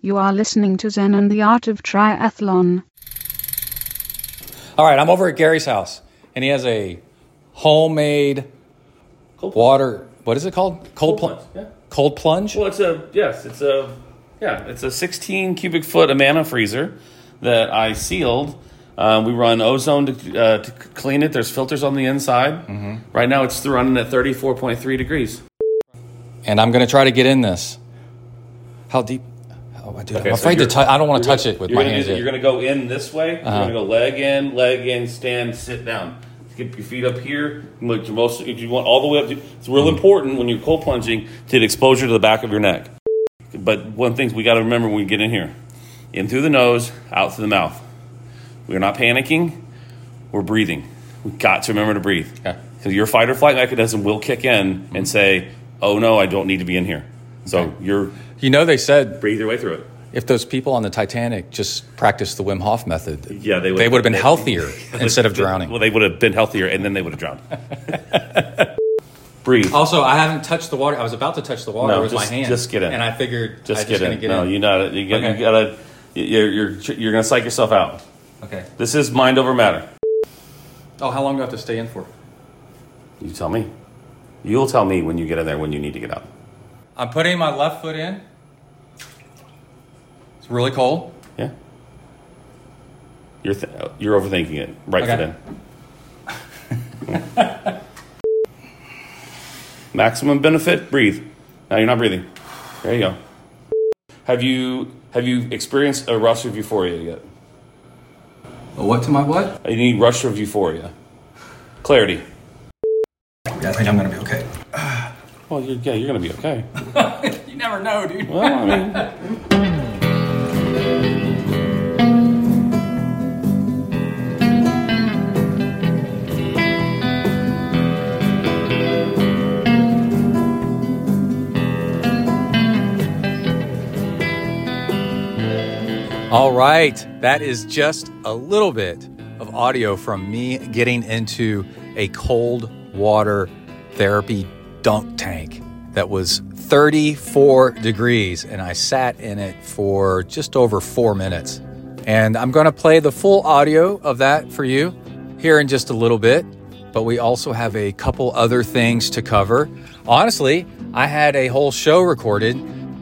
You are listening to Zen and the Art of Triathlon. All right, I'm over at Gary's house, and he has a homemade Cold water. What is it called? Cold, Cold plunge. plunge, yeah. Cold plunge. Well, it's a yes, it's a yeah, it's a 16 cubic foot Amana freezer that I sealed. Um, we run ozone to, uh, to clean it. There's filters on the inside. Mm-hmm. Right now, it's running at 34.3 degrees. and I'm going to try to get in this. How deep? Dude, Okay, I'm so afraid to touch. I don't want to touch gonna- it with my hands. do-. You're going to go in this way. Uh-huh. You're going to go leg in, leg in, stand, sit down. Get your feet up here. Like your most, if you want all the way up, to, it's real important when you're cold plunging to get exposure to the back of your neck. But one thing we got to remember when we get in here: in through the nose, out through the mouth. We're not panicking. We're breathing. We got to remember to breathe. Okay. Because your fight or flight mechanism will kick in and say, "Oh no, I don't need to be in here." So you're You know, they said breathe your way through it. if those people on the Titanic just practiced the Wim Hof method, Yeah, they would. they would have been healthier instead of drowning. Well, they would have been healthier, and then they would have drowned. Breathe. Also, I haven't touched the water. I was about to touch the water No, with just- my hand. just get in. And I figured Just I get just in. get no, in. you not. You, got, Okay. you gotta. You're you're you're gonna psych yourself out. Okay. This is mind over matter. Oh, how long do I have to stay in for? You tell me. You'll tell me when you get in there when you need to get out. I'm putting my left foot in. It's really cold. Yeah. You're th- you're overthinking it. Right Okay. foot in. Maximum benefit. Breathe. Now you're not breathing. There you go. Have you have you experienced a rush of euphoria yet? A what to my what? You need rush of euphoria. Clarity. Yeah, I think I'm gonna be okay. Well, you're, yeah, you're gonna be okay. You never know, dude. Well, I mean, All right, that is just a little bit of audio from me getting into a cold water therapy dunk tank that was 34 degrees, and I sat in it for just over four minutes. And I'm going to play the full audio of that for you here in just a little bit. But we also have a couple other things to cover. Honestly, I had a whole show recorded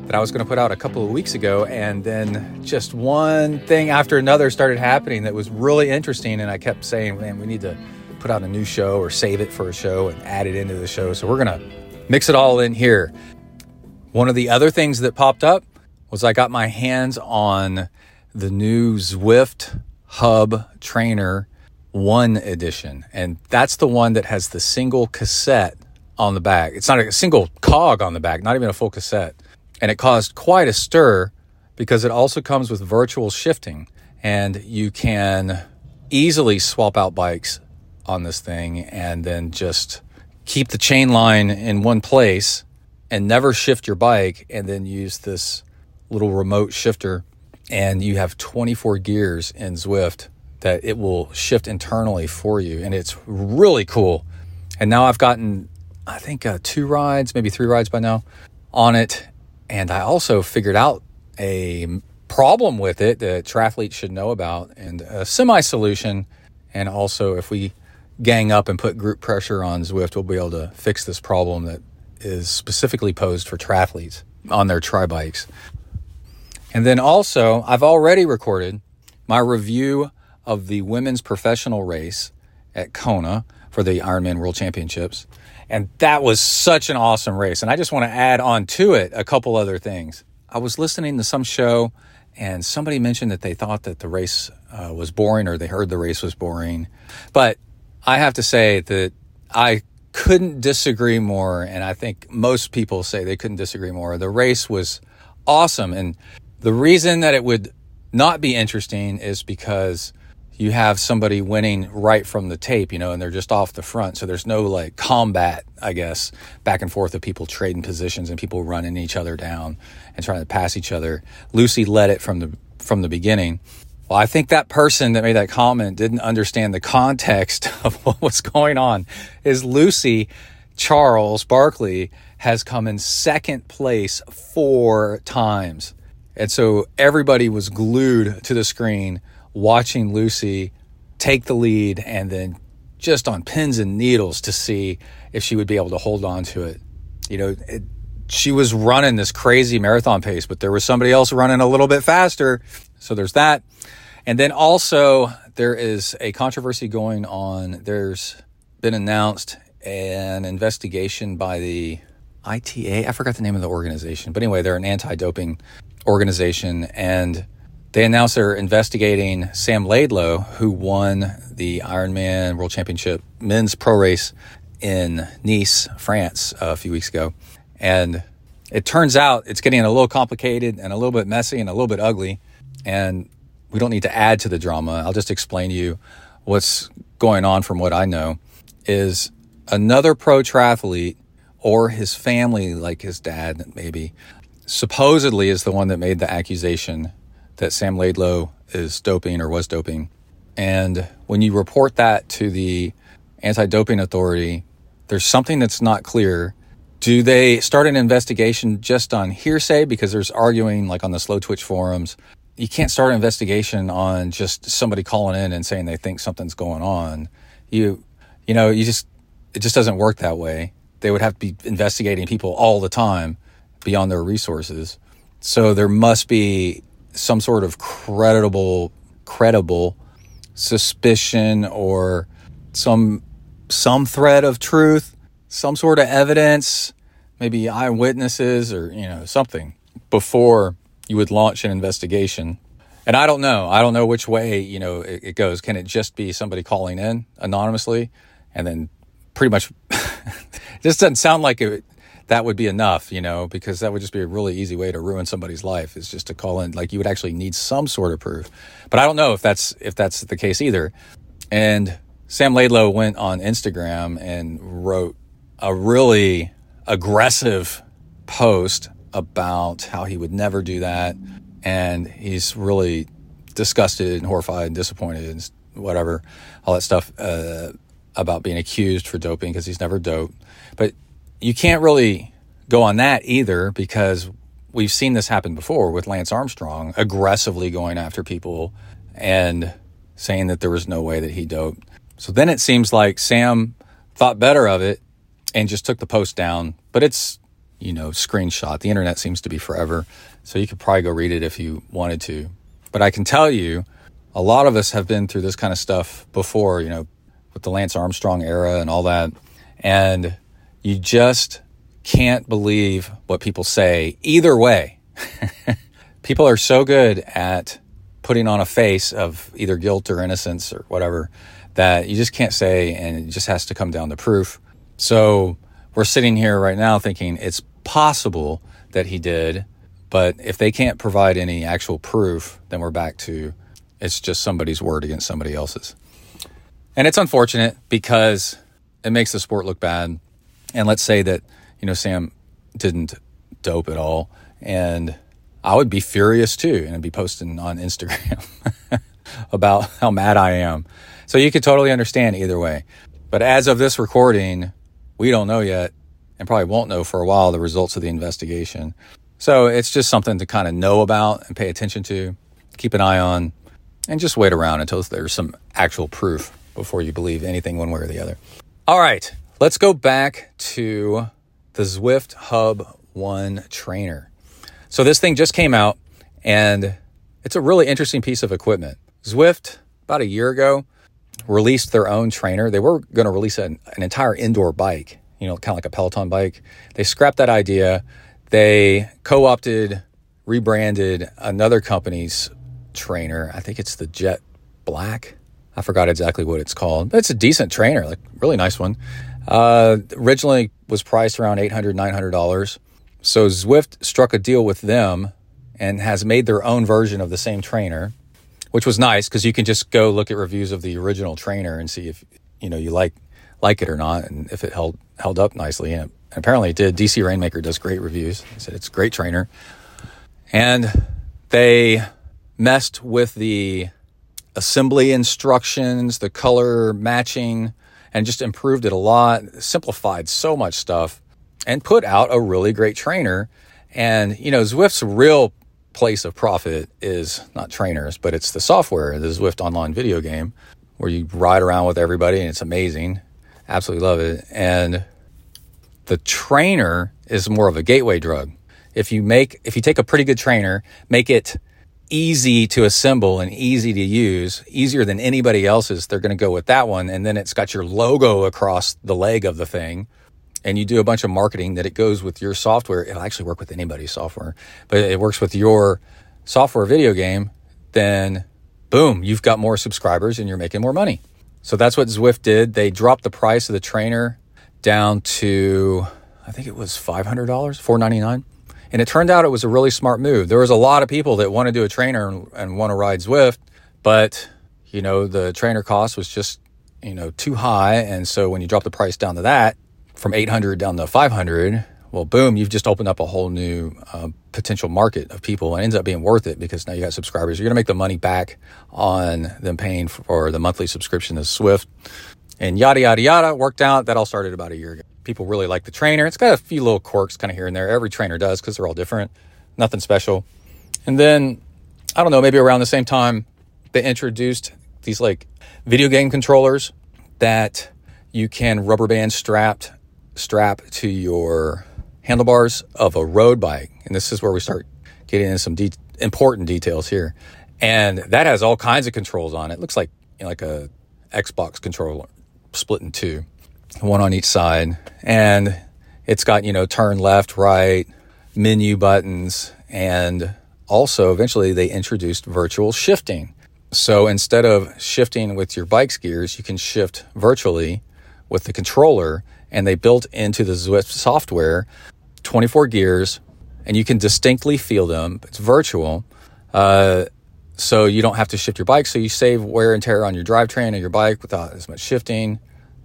that I was going to put out a couple of weeks ago, and then just one thing after another started happening that was really interesting. And I kept saying, man, we need to put out a new show or save it for a show and add it into the show. So we're going to mix it all in here. One of the other things that popped up was I got my hands on the new Zwift Hub Trainer 1 edition. And that's the one that has the single cassette on the back. It's not a single cog on the back, not even a full cassette. And it caused quite a stir because it also comes with virtual shifting. And you can easily swap out bikes on this thing and then just keep the chain line in one place and never shift your bike and then use this little remote shifter and you have 24 gears in Zwift that it will shift internally for you and it's really cool. And now I've gotten I think uh, two rides, maybe three rides by now on it and I also figured out a problem with it that triathletes should know about and a semi solution and also if we gang up and put group pressure on Zwift, we'll be able to fix this problem that is specifically posed for triathletes on their tri bikes. And then also, I've already recorded my review of the women's professional race at Kona for the Ironman World Championships. And that was such an awesome race. And I just want to add on to it a couple other things. I was listening to some show and somebody mentioned that they thought that the race uh, was boring or they heard the race was boring. But I have to say that I couldn't disagree more. And I think most people say they couldn't disagree more. The race was awesome. And the reason that it would not be interesting is because you have somebody winning right from the tape, you know, and they're just off the front. So there's no like combat, I guess, back and forth of people trading positions and people running each other down and trying to pass each other. Lucy led it from the from the beginning. Well, I think that person that made that comment didn't understand the context of what was going on. Is Lucy Charles Barclay has come in second place four times. And so everybody was glued to the screen watching Lucy take the lead and then just on pins and needles to see if she would be able to hold on to it. You know, it, she was running this crazy marathon pace, but there was somebody else running a little bit faster. So there's that. And then also, there is a controversy going on. There's been announced an investigation by the ITA. I forgot the name of the organization, but anyway, they're an anti doping organization. And they announced they're investigating Sam Laidlow, who won the Ironman World Championship men's pro race in Nice, France, a few weeks ago. And it turns out it's getting a little complicated and a little bit messy and a little bit ugly. And we don't need to add to the drama. I'll just explain to you what's going on from what I know is another pro triathlete or his family, like his dad, maybe, supposedly is the one that made the accusation that Sam Laidlow is doping or was doping. And when you report that to the anti doping authority, there's something that's not clear. Do they start an investigation just on hearsay because there's arguing like on the Slowtwitch forums? You can't start an investigation on just somebody calling in and saying they think something's going on. You you know, you just it just doesn't work that way. They would have to be investigating people all the time beyond their resources. So there must be some sort of credible credible suspicion or some some thread of truth, some sort of evidence, maybe eyewitnesses or, you know, something before you would launch an investigation. And I don't know. I don't know which way, you know, it, it goes. Can it just be somebody calling in anonymously and then pretty much this doesn't sound like it that would be enough, you know, because that would just be a really easy way to ruin somebody's life is just to call in like you would actually need some sort of proof. But I don't know if that's if that's the case either. And Sam Laidlow went on Instagram and wrote a really aggressive post about how he would never do that. And he's really disgusted and horrified and disappointed and whatever, all that stuff uh, about being accused for doping because he's never doped. But you can't really go on that either because we've seen this happen before with Lance Armstrong aggressively going after people and saying that there was no way that he doped. So then it seems like Sam thought better of it and just took the post down. But it's, you know, screenshot. The internet seems to be forever. So you could probably go read it if you wanted to. But I can tell you, a lot of us have been through this kind of stuff before, you know, with the Lance Armstrong era and all that. And you just can't believe what people say either way. people are so good at putting on a face of either guilt or innocence or whatever that you just can't say, and it just has to come down to proof. So we're sitting here right now thinking it's possible that he did, but if they can't provide any actual proof, then we're back to it's just somebody's word against somebody else's. And it's unfortunate because it makes the sport look bad. And let's say that, you know, Sam didn't dope at all. And I would be furious too and I'd be posting on Instagram about how mad I am. So you could totally understand either way. But as of this recording, we don't know yet and probably won't know for a while the results of the investigation. So it's just something to kind of know about and pay attention to, keep an eye on, and just wait around until there's some actual proof before you believe anything one way or the other. All right, let's go back to the Zwift Hub 1 trainer. So this thing just came out and it's a really interesting piece of equipment. Zwift, about a year ago, released their own trainer. They were going to release an, an entire indoor bike, you know, kind of like a Peloton bike. They scrapped that idea. They co opted, rebranded another company's trainer. I think it's the Jet Black. I forgot exactly what it's called, but it's a decent trainer, like really nice one. Uh, originally was priced around $800, $900. So Zwift struck a deal with them and has made their own version of the same trainer which was nice because you can just go look at reviews of the original trainer and see if you know you like like it or not, and if it held held up nicely. And, apparently it did. DC Rainmaker does great reviews. He said it's a great trainer, and they messed with the assembly instructions, the color matching, and just improved it a lot. Simplified so much stuff, and put out a really great trainer. And you know Zwift's real place of profit is not trainers, but it's the software, the Zwift online video game where you ride around with everybody and it's amazing. Absolutely love it. And the trainer is more of a gateway drug. If you make if you take a pretty good trainer, make it easy to assemble and easy to use, easier than anybody else's, they're going to go with that one and then it's got your logo across the leg of the thing and you do a bunch of marketing that it goes with your software. It'll actually work with anybody's software, but it works with your software video game, then boom, you've got more subscribers and you're making more money. So that's what Zwift did. They dropped the price of the trainer down to, I think it was $500, $499. And it turned out it was a really smart move. There was a lot of people that want to do a trainer and, and want to ride Zwift, but you know, the trainer cost was just, you know, too high. And so when you drop the price down to that, from 800 down to 500, well, boom, you've just opened up a whole new uh, potential market of people and it ends up being worth it because now you got subscribers. You're going to make the money back on them paying for the monthly subscription to Zwift and yada, yada, yada. Worked out. That all started about a year ago. People really like the trainer. It's got a few little quirks kind of here and there. Every trainer does because they're all different. Nothing special. And then, I don't know, maybe around the same time, they introduced these like video game controllers that you can rubber band strapped strap to your handlebars of a road bike. And this is where we start getting into some de- important details here. And that has all kinds of controls on it. it looks like you know, like a Xbox controller split in two, one on each side. And it's got, you know, turn left, right, menu buttons, and also eventually they introduced virtual shifting. So instead of shifting with your bike's gears, you can shift virtually with the controller and they built into the Zwift software 24 gears, and you can distinctly feel them. It's virtual. Uh, so you don't have to shift your bike. So you save wear and tear on your drivetrain of your bike without as much shifting.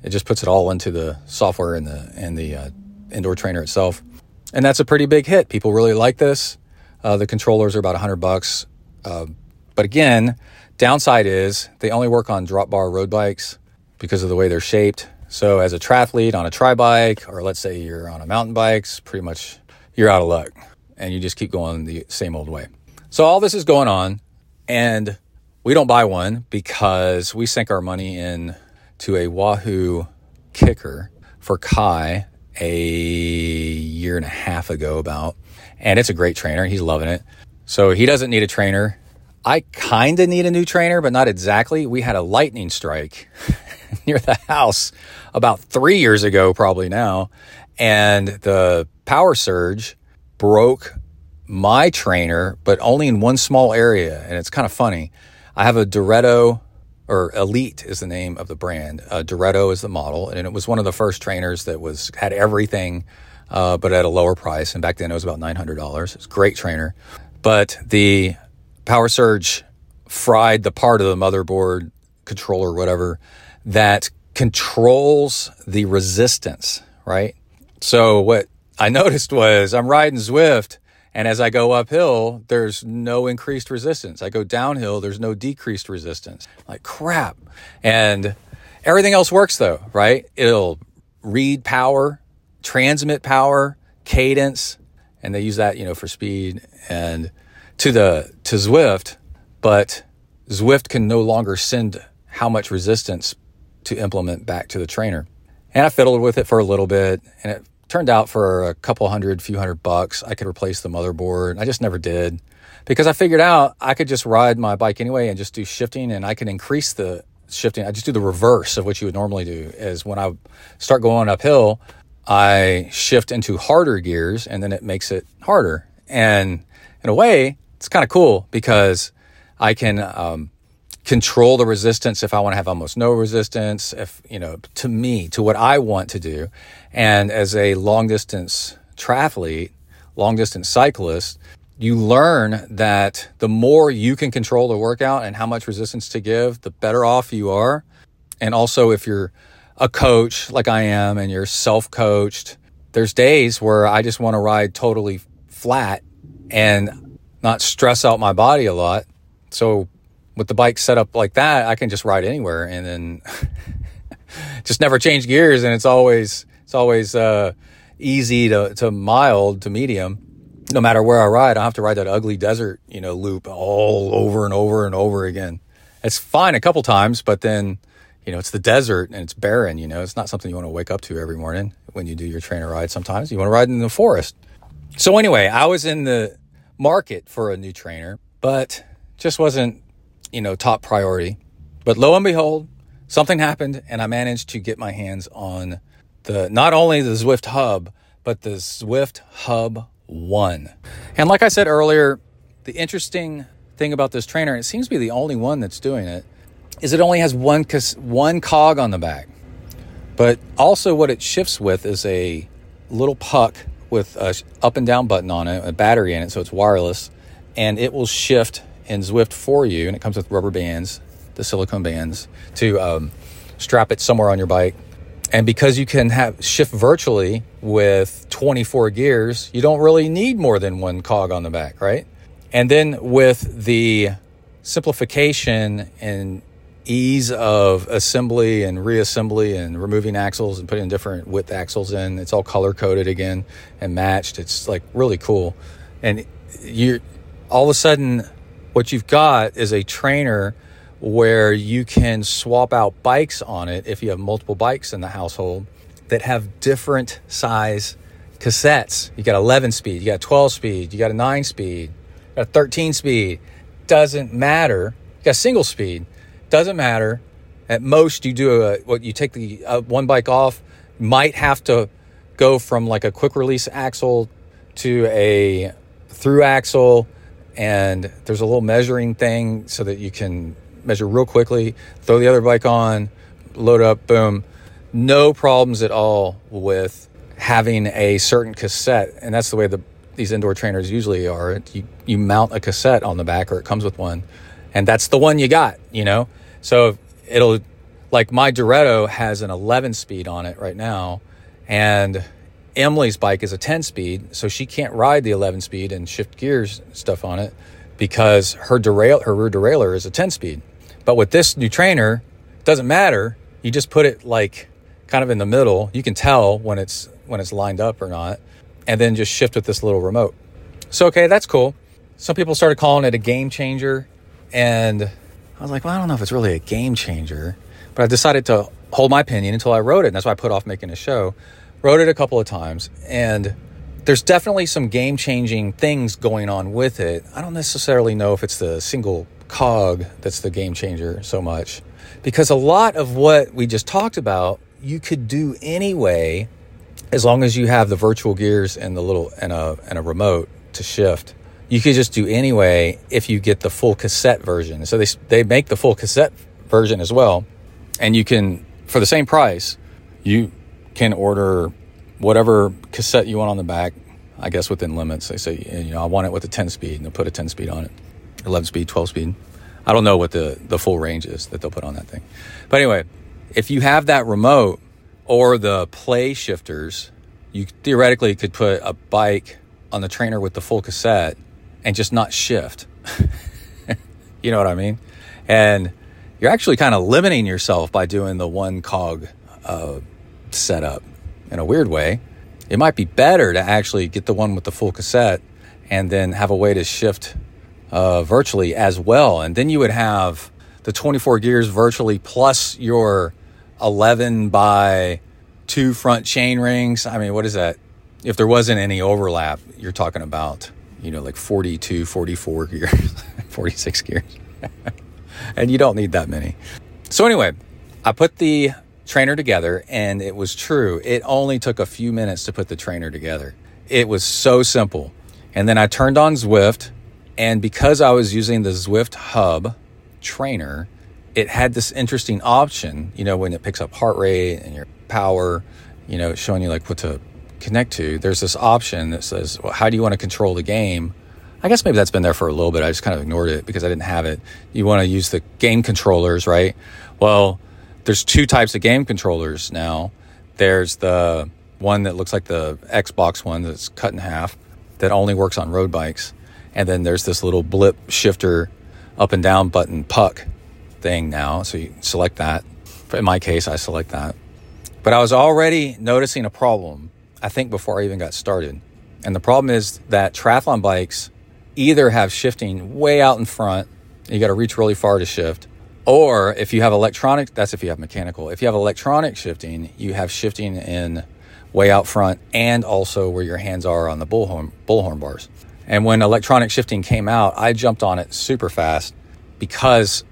It just puts it all into the software and the and the uh, indoor trainer itself, and that's a pretty big hit. People really like this. Uh, the controllers are about 100 bucks, uh, but again, downside is they only work on drop bar road bikes because of the way they're shaped. So, as a triathlete on a tri bike, or let's say you're on a mountain bike, pretty much you're out of luck and you just keep going the same old way. So, all this is going on, and we don't buy one because we sink our money in to a Wahoo KICKR for Kai a year and a half ago, about. And it's a great trainer. He's loving it. So, he doesn't need a trainer. I kind of need a new trainer, but not exactly. We had a lightning strike near the house about three years ago, probably now. And the power surge broke my trainer, but only in one small area. And it's kind of funny. I have a Direto, or Elite is the name of the brand. Uh, Direto is the model, and it was one of the first trainers that was had everything, uh, but at a lower price. And back then it was about nine hundred dollars. It's a great trainer, but the Power Surge fried the part of the motherboard controller, whatever, that controls the resistance, right? So what I noticed was I'm riding Zwift and as I go uphill, there's no increased resistance. I go downhill, there's no decreased resistance. Like crap. And everything else works though, right? It'll read power, transmit power, cadence, and they use that, you know, for speed and to the to Zwift, but Zwift can no longer send how much resistance to implement back to the trainer. And I fiddled with it for a little bit and it turned out for a couple hundred, few hundred bucks, I could replace the motherboard. I just never did because I figured out I could just ride my bike anyway and just do shifting and I can increase the shifting. I just do the reverse of what you would normally do is when I start going uphill, I shift into harder gears and then it makes it harder. And in a way, it's kind of cool because I can um, control the resistance if I want to have almost no resistance, if, you know, to me, to what I want to do. And as a long distance triathlete, long distance cyclist, you learn that the more you can control the workout and how much resistance to give, the better off you are. And also, if you're a coach like I am and you're self coached, there's days where I just want to ride totally flat and not stress out my body a lot. So with the bike set up like that, I can just ride anywhere and then just never change gears. And it's always, it's always, uh, easy to, to mild to medium. no matter where I ride, I have to ride that ugly desert, you know, loop all over and over and over again. It's fine a couple times, but then, you know, it's the desert and it's barren, you know, it's not something you want to wake up to every morning when you do your trainer ride. Sometimes you want to ride in the forest. So anyway, I was in the market for a new trainer, but just wasn't, you know, top priority. But lo and behold, something happened and I managed to get my hands on the, not only the Zwift hub, but the Zwift hub one. And like I said earlier, the interesting thing about this trainer, it seems to be the only one that's doing it, is it only has one one cog on the back. But also what it shifts with is a little puck with a up and down button on it, a battery in it, so it's wireless, and it will shift in Zwift for you, and it comes with rubber bands, the silicone bands, to um, strap it somewhere on your bike and because you can have shift virtually with 24 gears, you don't really need more than one cog on the back, right? And then with the simplification and ease of assembly and reassembly and removing axles and putting different width axles in, it's all color coded again and matched. It's like really cool. And you all of a sudden what you've got is a trainer where you can swap out bikes on it if you have multiple bikes in the household that have different size cassettes. You got 11 speed, you got 12 speed, you got a 9 speed, got 13 speed. Doesn't matter. You got single speed. Doesn't matter. At most, you do a, what you take the uh, one bike off, might have to go from like a quick release axle to a through axle and there's a little measuring thing so that you can measure real quickly, throw the other bike on, load up, boom. No problems at all with having a certain cassette. And that's the way the these indoor trainers usually are. You you mount a cassette on the back or it comes with one. And that's the one you got, you know? So it'll like my Direto has an 11 speed on it right now and Emily's bike is a 10 speed, so she can't ride the 11 speed and shift gears stuff on it because her derail her rear derailleur is a 10 speed. But with this new trainer, it doesn't matter. You just put it like kind of in the middle. You can tell when it's when it's lined up or not, and then just shift with this little remote. So okay, that's cool. Some people started calling it a game changer, and I was like, well, I don't know if it's really a game changer, but I decided to hold my opinion until I rode it, and that's why I put off making a show. Rode it a couple of times, and there's definitely some game changing things going on with it. I don't necessarily know if it's the single cog that's the game changer so much. Because a lot of what we just talked about, you could do anyway as long as you have the virtual gears and the little and a and a remote to shift. You could just do anyway if you get the full cassette version. So they they make the full cassette version as well, and you can for the same price, you can order whatever cassette you want on the back. I guess within limits. They say you know I want it with a 10 speed, and they'll put a 10 speed on it. 11 speed, 12 speed. I don't know what the, the full range is that they'll put on that thing. But anyway, if you have that remote or the play shifters, you theoretically could put a bike on the trainer with the full cassette and just not shift. you know what I mean? And you're actually kind of limiting yourself by doing the one cog uh, setup in a weird way. It might be better to actually get the one with the full cassette and then have a way to shift uh, virtually as well. And then you would have the 24 gears virtually plus your 11 by two front chain rings. I mean, what is that? If there wasn't any overlap, you're talking about, you know, like 42, 44 gears, 46 gears. and you don't need that many. So, anyway, I put the trainer together and it was true. It only took a few minutes to put the trainer together. It was so simple. And then I turned on Zwift and because I was using the Zwift Hub trainer, it had this interesting option, you know, when it picks up heart rate and your power, you know, showing you like what to connect to. There's this option that says, well, how do you want to control the game? I guess maybe that's been there for a little bit. I just kind of ignored it because I didn't have it. You want to use the game controllers, right? Well, there's two types of game controllers now. There's the one that looks like the Xbox one that's cut in half that only works on road bikes and then there's this little blip shifter up and down button puck thing now. So you select that. In my case, I select that. But I was already noticing a problem, I think, before I even got started. And the problem is that triathlon bikes either have shifting way out in front, you got to reach really far to shift, or if you have electronic, that's if you have mechanical. If you have electronic shifting, you have shifting in way out front and also where your hands are on the bullhorn, bullhorn bars. And when electronic shifting came out, I jumped on it super fast because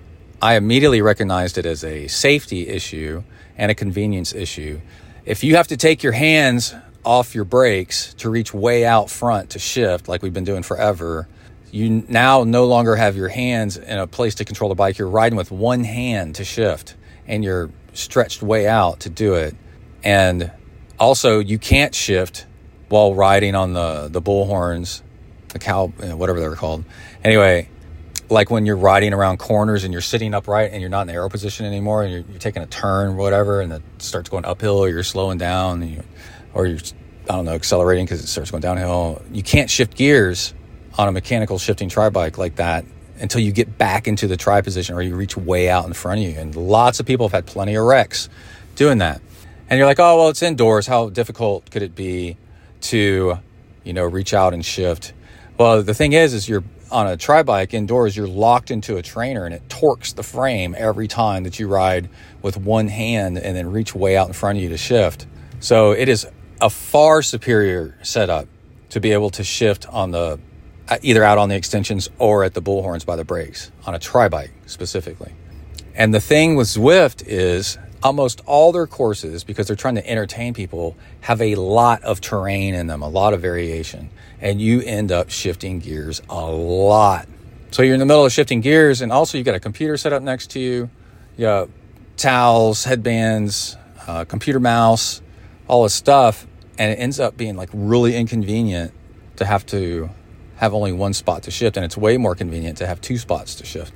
I immediately recognized it as a safety issue and a convenience issue. If you have to take your hands off your brakes to reach way out front to shift, like we've been doing forever, you now no longer have your hands in a place to control the bike. You're riding with one hand to shift and you're stretched way out to do it. And also, you can't shift while riding on the, the bullhorns, the cow, whatever they're called. Anyway, like when you're riding around corners and you're sitting upright and you're not in the aero position anymore and you're, you're taking a turn, or whatever, and it starts going uphill or you're slowing down you, or you're, I don't know, accelerating because it starts going downhill. You can't shift gears on a mechanical shifting tri bike like that until you get back into the tri position or you reach way out in front of you. And lots of people have had plenty of wrecks doing that. And you're like, oh, well, it's indoors. How difficult could it be to, you know, reach out and shift? Well, the thing is, is you're on a tri bike indoors, you're locked into a trainer and it torques the frame every time that you ride with one hand and then reach way out in front of you to shift. So it is a far superior setup to be able to shift on the uh, either out on the extensions or at the bullhorns by the brakes on a tri bike specifically. And the thing with Zwift is almost all their courses, because they're trying to entertain people, have a lot of terrain in them, a lot of variation and you end up shifting gears a lot. So you're in the middle of shifting gears, and also you've got a computer set up next to you. You got towels, headbands, uh, computer mouse, all this stuff, and it ends up being like really inconvenient to have to have only one spot to shift, and it's way more convenient to have two spots to shift.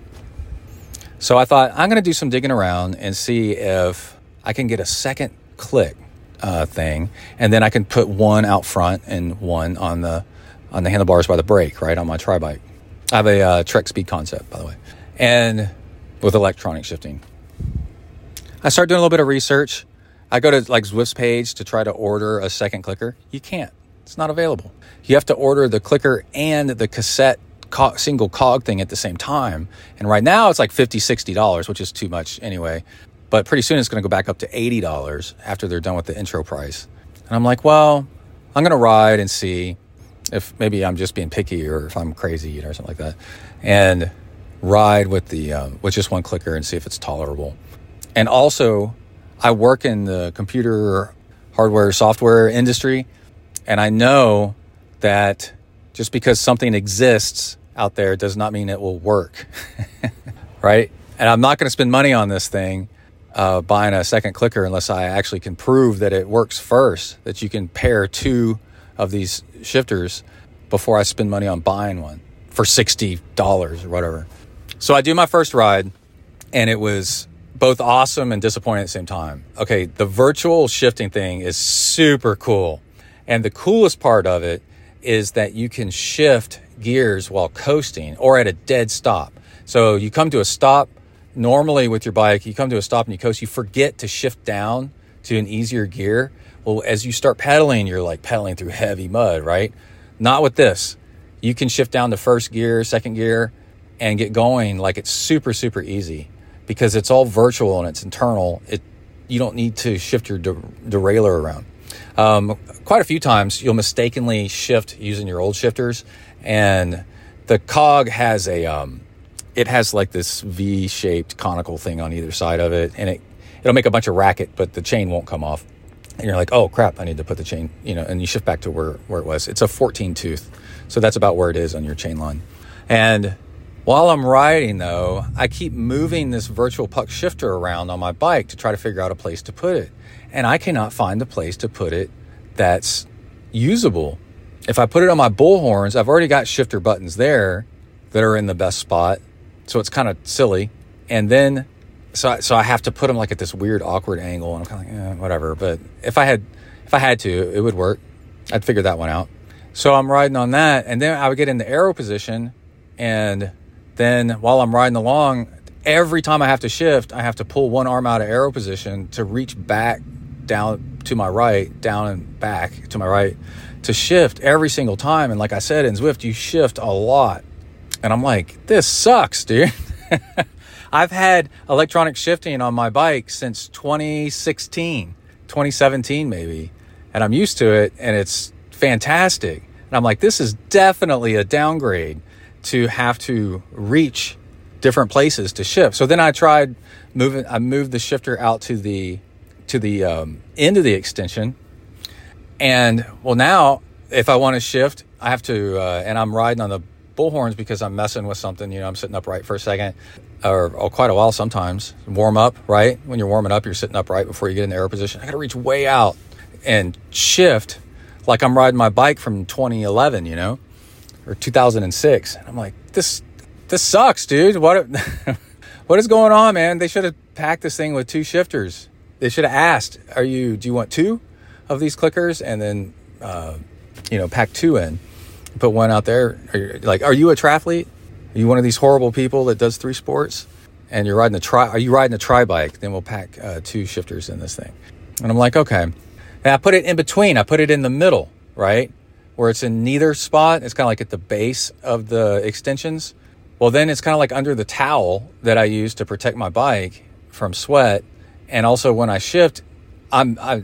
So I thought I'm going to do some digging around and see if I can get a second click uh, thing, and then I can put one out front and one on the on the handlebars by the brake, right on my tri bike. I have a uh, Trek Speed concept, by the way, and with electronic shifting. I start doing a little bit of research. I go to like Zwift's page to try to order a second clicker. You can't. It's not available. You have to order the clicker and the cassette co- single cog thing at the same time. And right now it's like 50 $60, which is too much anyway. But pretty soon it's going to go back up to $80 after they're done with the intro price. And I'm like, well, I'm going to ride and see if maybe I'm just being picky or if I'm crazy or something like that, and ride with the uh, with just one clicker and see if it's tolerable. And also, I work in the computer hardware software industry, and I know that just because something exists out there does not mean it will work, right? And I'm not going to spend money on this thing uh, buying a second clicker unless I actually can prove that it works first, that you can pair two of these shifters before I spend money on buying one for $60 or whatever. So I do my first ride and it was both awesome and disappointing at the same time. Okay, the virtual shifting thing is super cool. And the coolest part of it is that you can shift gears while coasting or at a dead stop. So you come to a stop normally with your bike, you come to a stop and you coast, you forget to shift down to an easier gear. Well, as you start pedaling, you're like pedaling through heavy mud, right? Not with this. You can shift down to first gear, second gear, and get going like it's super, super easy because it's all virtual and it's internal. It you don't need to shift your de- derailleur around. Um, quite a few times you'll mistakenly shift using your old shifters, and the cog has a um, it has like this V-shaped conical thing on either side of it, and it it'll make a bunch of racket, but the chain won't come off and you're like, oh crap, I need to put the chain, you know, and you shift back to where, where it was. It's a 14 tooth. So that's about where it is on your chain line. And while I'm riding though, I keep moving this virtual puck shifter around on my bike to try to figure out a place to put it. And I cannot find a place to put it that's usable. If I put it on my bullhorns, I've already got shifter buttons there that are in the best spot. So it's kind of silly. And then so so I have to put them like at this weird awkward angle, and I'm kind of like, eh, whatever. But if I had if I had to, it would work. I'd figure that one out. So I'm riding on that, and then I would get in the aero position, and then while I'm riding along, every time I have to shift, I have to pull one arm out of aero position to reach back down to my right, down and back to my right, to shift every single time. And like I said, in Zwift, you shift a lot. And I'm like, this sucks, dude. I've had electronic shifting on my bike since 2016, 2017, maybe. And I'm used to it and it's fantastic. And I'm like, this is definitely a downgrade to have to reach different places to shift. So then I tried moving, I moved the shifter out to the, to the um, end of the extension. And well, now if I want to shift, I have to, uh, and I'm riding on the bullhorns because I'm messing with something. You know, I'm sitting upright for a second or, or, quite a while sometimes. Warm up, right? When you're warming up, you're sitting upright before you get in the air position. I got to reach way out and shift like I'm riding my bike from 2011, you know, or 2006. And I'm like, this, this sucks, dude. What, what is going on, man? They should have packed this thing with two shifters. They should have asked, are you, do you want two of these clickers? And then, uh, you know, pack two in put one out there. Are you, like, are you a triathlete? Are you one of these horrible people that does three sports? And you're riding a tri? Are you riding a tri bike? Then we'll pack uh, two shifters in this thing. And I'm like, okay. And I put it in between. I put it in the middle, right, where it's in neither spot. It's kind of like at the base of the extensions. Well, then it's kind of like under the towel that I use to protect my bike from sweat. And also when I shift, I'm I,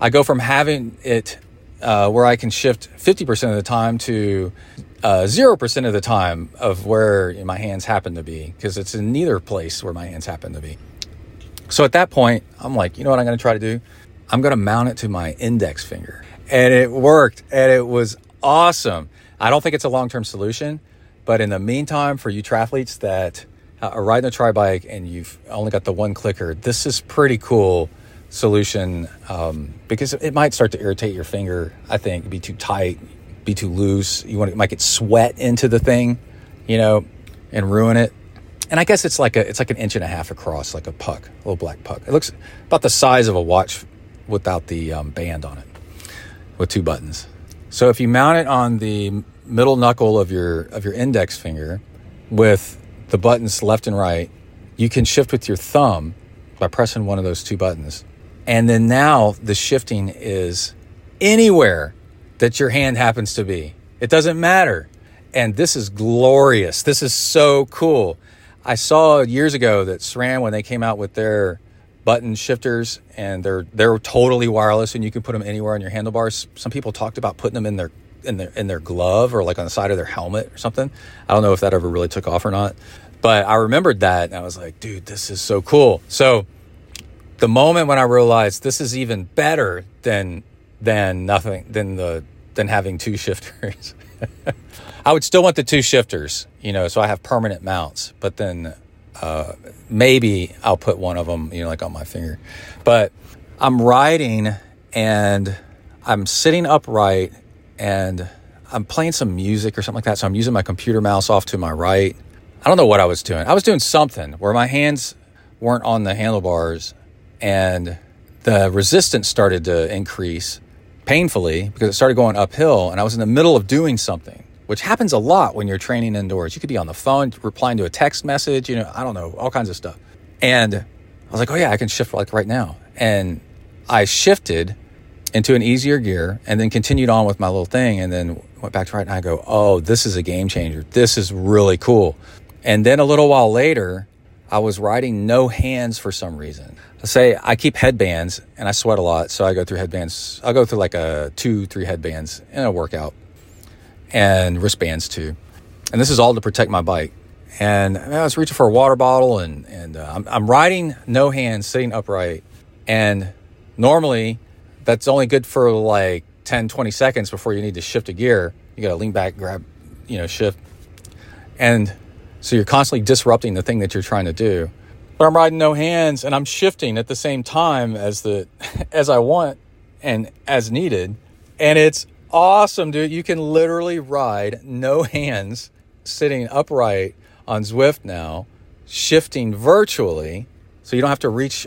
I go from having it uh, where I can shift 50% of the time to uh, 0% of the time of where my hands happen to be because it's in neither place where my hands happen to be. So at that point, I'm like, you know what I'm going to try to do? I'm going to mount it to my index finger. And it worked and it was awesome. I don't think it's a long term solution, but in the meantime, for you triathletes that are riding a tri bike and you've only got the one clicker, this is pretty cool solution um, because it might start to irritate your finger. I think be too tight, be too loose. You want to might get sweat into the thing, you know, and ruin it. And I guess it's like a it's like an inch and a half across, like a puck, a little black puck. It looks about the size of a watch without the um, band on it, with two buttons. So if you mount it on the middle knuckle of your of your index finger, with the buttons left and right, you can shift with your thumb by pressing one of those two buttons and then now the shifting is anywhere that your hand happens to be. It doesn't matter. And this is glorious. This is so cool. I saw years ago that SRAM, when they came out with their button shifters and they're they're totally wireless and you can put them anywhere on your handlebars. Some people talked about putting them in their in their in their glove or like on the side of their helmet or something. I don't know if that ever really took off or not. But I remembered that and I was like, dude, this is so cool. So the moment when I realized this is even better than than nothing than the than having two shifters. I would still want the two shifters, you know, so I have permanent mounts. But then uh, maybe I'll put one of them, you know, like on my finger. But I'm riding and I'm sitting upright and I'm playing some music or something like that. So I'm using my computer mouse off to my right. I don't know what I was doing. I was doing something where my hands weren't on the handlebars and the resistance started to increase painfully because it started going uphill and I was in the middle of doing something which happens a lot when you're training indoors. You could be on the phone replying to a text message, you know, I don't know, all kinds of stuff. And I was like, "Oh yeah, I can shift like right now." And I shifted into an easier gear and then continued on with my little thing and then went back to right and I go, "Oh, this is a game changer. This is really cool." And then a little while later, I was riding no hands for some reason say I keep headbands and I sweat a lot, so I go through headbands. I'll go through like a two, three headbands in a workout, and wristbands too. And this is all to protect my bike. And I was reaching for a water bottle, and and uh, I'm, I'm riding no hands, sitting upright, and normally that's only good for like 10, 20 seconds before you need to shift a gear. You got to lean back, grab, you know, shift, and so you're constantly disrupting the thing that you're trying to do but I'm riding no hands and I'm shifting at the same time as the as I want and as needed. And it's awesome, dude. You can literally ride no hands sitting upright on Zwift now, shifting virtually. So you don't have to reach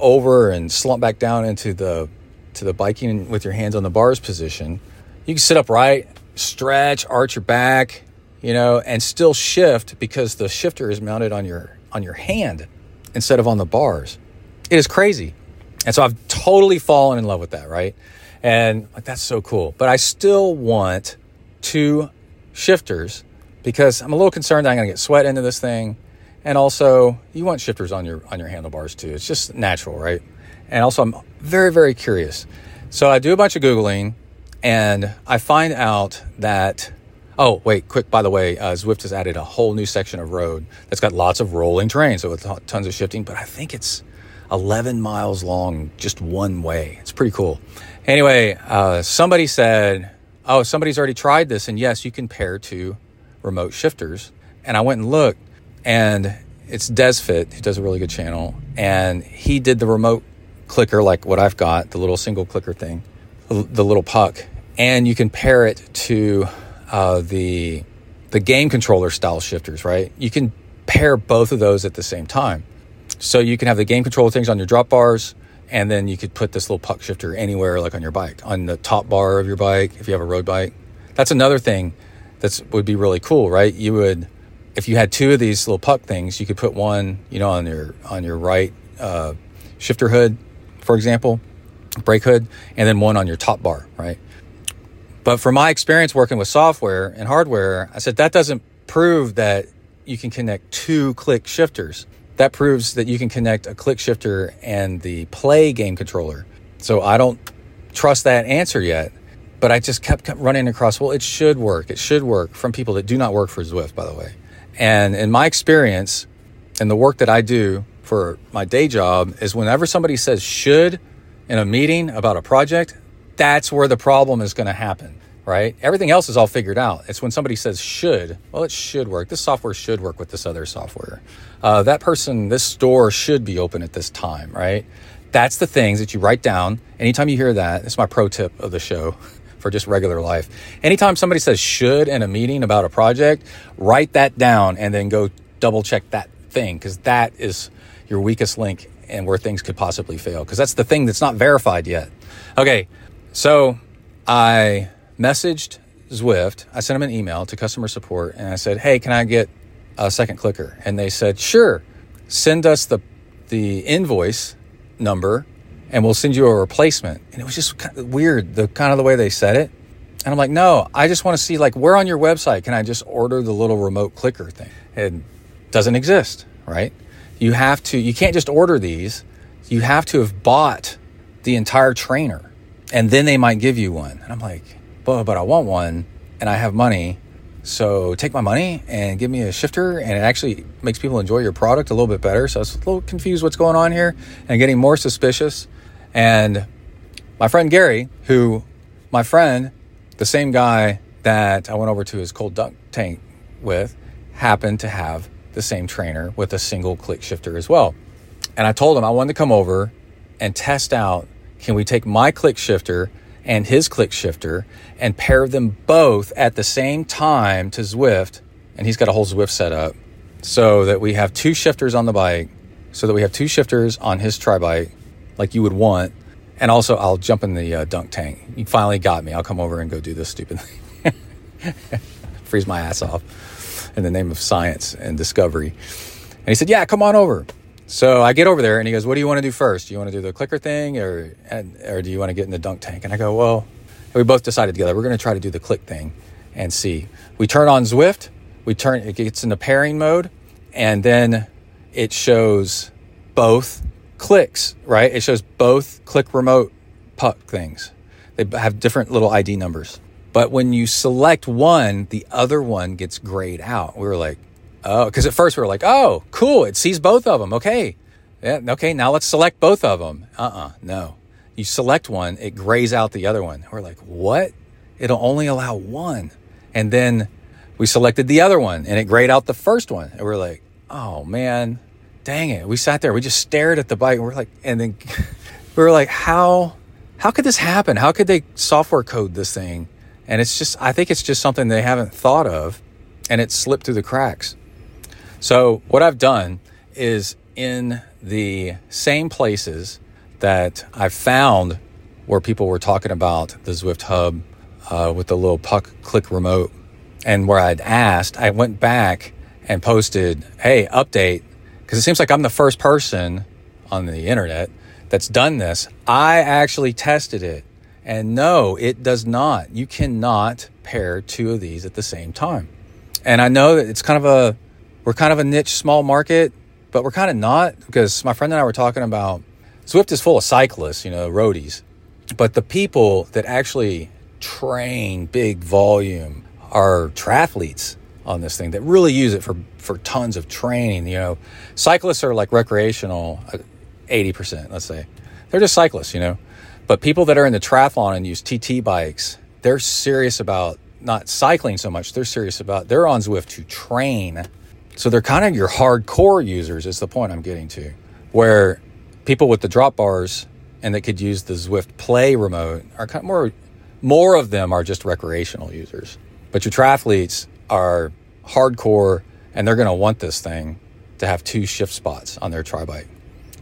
over and slump back down into the to the biking with your hands on the bars position. You can sit upright, stretch, arch your back, you know, and still shift because the shifter is mounted on your on your hand instead of on the bars. It is crazy. And so I've totally fallen in love with that, right? And like, that's so cool. But I still want two shifters because I'm a little concerned that I'm going to get sweat into this thing. And also, you want shifters on your on your handlebars too. It's just natural, right? And also, I'm very very curious. So I do a bunch of googling, and I find out that oh wait, quick by the way, uh, Zwift has added a whole new section of road that's got lots of rolling terrain, so with tons of shifting. But I think it's 11 miles long, just one way. It's pretty cool. Anyway, uh, somebody said, oh, somebody's already tried this, and yes, you can pair two remote shifters. And I went and looked, and it's Desfit, who does a really good channel, and he did the remote clicker like what I've got, the little single clicker thing, the little puck, and you can pair it to uh, the the game controller style shifters. Right, you can pair both of those at the same time, so you can have the game controller things on your drop bars, and then you could put this little puck shifter anywhere, like on your bike, on the top bar of your bike, if you have a road bike. That's another thing that would be really cool, right? You would if you had two of these little puck things, you could put one, you know, on your on your right uh, shifter hood, for example, brake hood, and then one on your top bar, right? But from my experience working with software and hardware, I said that doesn't prove that you can connect two click shifters. That proves that you can connect a click shifter and the play game controller. So I don't trust that answer yet. But I just kept, kept running across, well, it should work. It should work from people that do not work for Zwift, by the way. And in my experience and the work that I do for my day job is whenever somebody says should in a meeting about a project, that's where the problem is going to happen, right? Everything else is all figured out. It's when somebody says should, well, it should work. This software should work with this other software. Uh, that person, this store should be open at this time, right? That's the things that you write down. Anytime you hear that, it's my pro tip of the show for just regular life. Anytime somebody says should in a meeting about a project, write that down and then go double check that thing because that is your weakest link and where things could possibly fail because that's the thing that's not verified yet. Okay, so I messaged Zwift. I sent them an email to customer support and I said, "Hey, can I get a second clicker?" And they said, "Sure. Send us the the invoice number and we'll send you a replacement. And it was just kind of weird, the kind of the way they said it. And I'm like, no, I just want to see like where on your website can I just order the little remote clicker thing? It doesn't exist, right? You have to, you can't just order these. You have to have bought the entire trainer and then they might give you one. And I'm like, but, but I want one and I have money. So take my money and give me a shifter, and it actually makes people enjoy your product a little bit better. So I was a little confused what's going on here and getting more suspicious. And my friend Gary, who my friend, the same guy that I went over to his cold dunk tank with, happened to have the same trainer with a single click shifter as well. And I told him I wanted to come over and test out can we take my click shifter and his click shifter and pair them both at the same time to Zwift. And he's got a whole Zwift set up so that we have two shifters on the bike, so that we have two shifters on his tri bike like you would want. And also, I'll jump in the uh, dunk tank. You finally got me. I'll come over and go do this stupid thing. Freeze my ass off in the name of science and discovery. And he said, Yeah, come on over. So I get over there and he goes, What do you want to do first? Do you want to do the clicker thing or, or do you want to get in the dunk tank? And I go, Well, we both decided together we're going to try to do the click thing and see. We turn on Zwift, we turn, it gets into pairing mode, and then it shows both clicks, right? It shows both click remote puck things. They have different little ID numbers. But when you select one, the other one gets grayed out. We were like, oh, because at first we were like, oh, cool, it sees both of them. Okay. Yeah, okay, now let's select both of them. Uh uh no. You select one, it grays out the other one. We're like, what? It'll only allow one. And then we selected the other one and it grayed out the first one. And we're like, oh man, dang it. We sat there, we just stared at the bike and we're like, and then we were like, how, how could this happen? How could they software code this thing? And it's just, I think it's just something they haven't thought of and it slipped through the cracks. So what I've done is in the same places that I found where people were talking about the Zwift Hub uh, with the little puck click remote and where I'd asked, I went back and posted, hey, update, because it seems like I'm the first person on the internet that's done this. I actually tested it And no, it does not. You cannot pair two of these at the same time. And I know that it's kind of a, we're kind of a niche small market, but we're kind of not because my friend and I were talking about Zwift is full of cyclists, you know, roadies. But the people that actually train big volume are triathletes on this thing that really use it for, for tons of training. You know, cyclists are like recreational, uh, 80%, let's say. They're just cyclists, you know. But people that are in the triathlon and use TT bikes, they're serious about not cycling so much. They're serious about they're on Zwift to train. So they're kind of your hardcore users is the point I'm getting to. Where people with the drop bars and that could use the Zwift Play remote are kind of more more of them are just recreational users. But your triathletes are hardcore and they're going to want this thing to have two shift spots on their tri bike.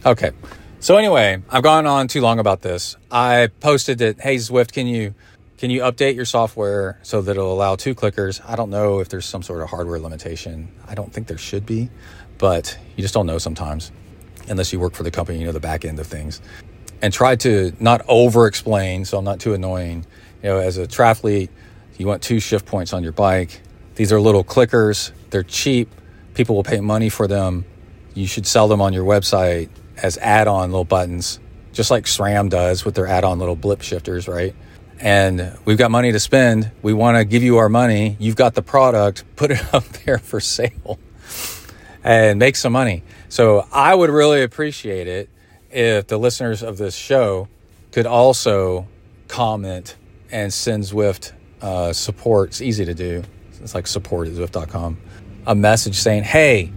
Okay. So anyway, I've gone on too long about this. I posted that, hey Zwift, can you can you update your software so that it'll allow two clickers? I don't know if there's some sort of hardware limitation. I don't think there should be, but you just don't know sometimes unless you work for the company, you know the back end of things. And try to not over explain so I'm not too annoying. You know, as a triathlete, you want two shift points on your bike. These are little clickers. They're cheap. People will pay money for them. You should sell them on your website as add-on little buttons, just like SRAM does with their add-on little blip shifters, right? And we've got money to spend. We want to give you our money. You've got the product. Put it up there for sale and make some money. So I would really appreciate it if the listeners of this show could also comment and send Zwift uh, support. It's easy to do. It's like support at Zwift.com. A message saying, hey,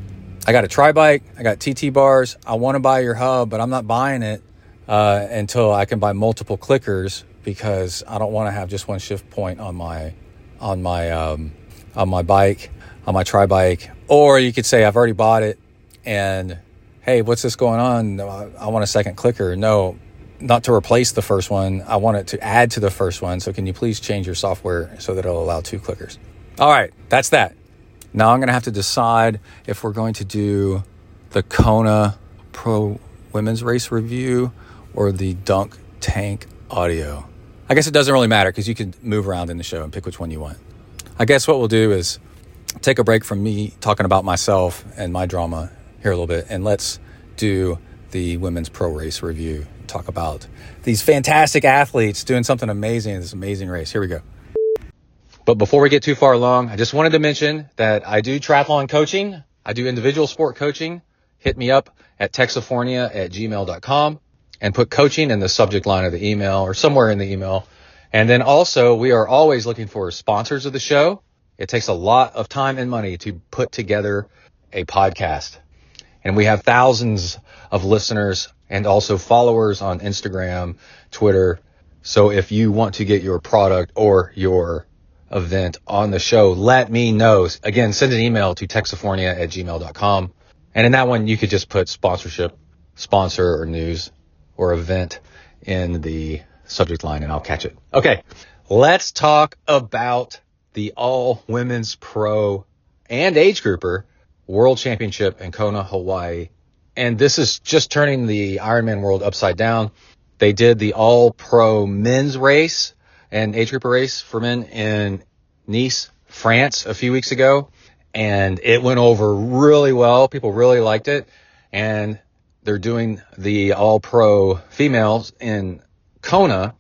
I got a tri bike, I got TT bars. I want to buy your hub, but I'm not buying it uh, until I can buy multiple clickers because I don't want to have just one shift point on my on my um, on my bike on my tri bike. Or you could say I've already bought it, and hey, what's this going on? I want a second clicker. No, not to replace the first one. I want it to add to the first one. So can you please change your software so that it'll allow two clickers? All right, that's that. Now I'm going to have to decide if we're going to do the Kona Pro Women's Race Review or the Dunk Tank Audio. I guess it doesn't really matter because you can move around in the show and pick which one you want. I guess what we'll do is take a break from me talking about myself and my drama here a little bit, and let's do the Women's Pro Race Review. Talk about these fantastic athletes doing something amazing in this amazing race. Here we go. But before we get too far along, I just wanted to mention that I do triathlon coaching. I do individual sport coaching. Hit me up at texifornia at gmail.com and put coaching in the subject line of the email or somewhere in the email. And then also we are always looking for sponsors of the show. It takes a lot of time and money to put together a podcast. And we have thousands of listeners and also followers on Instagram, Twitter. So if you want to get your product or your event on the show, let me know. Again, send an email to texifornia at gmail.com. And in that one, you could just put sponsorship, sponsor or news or event in the subject line and I'll catch it. Okay. Let's talk about the all women's pro and age grouper world championship in Kona, Hawaii. And this is just turning the Ironman world upside down. They did the all pro men's race and age group race for men in Nice, France a few weeks ago. And it went over really well. People really liked it. And they're doing the all pro females in Kona.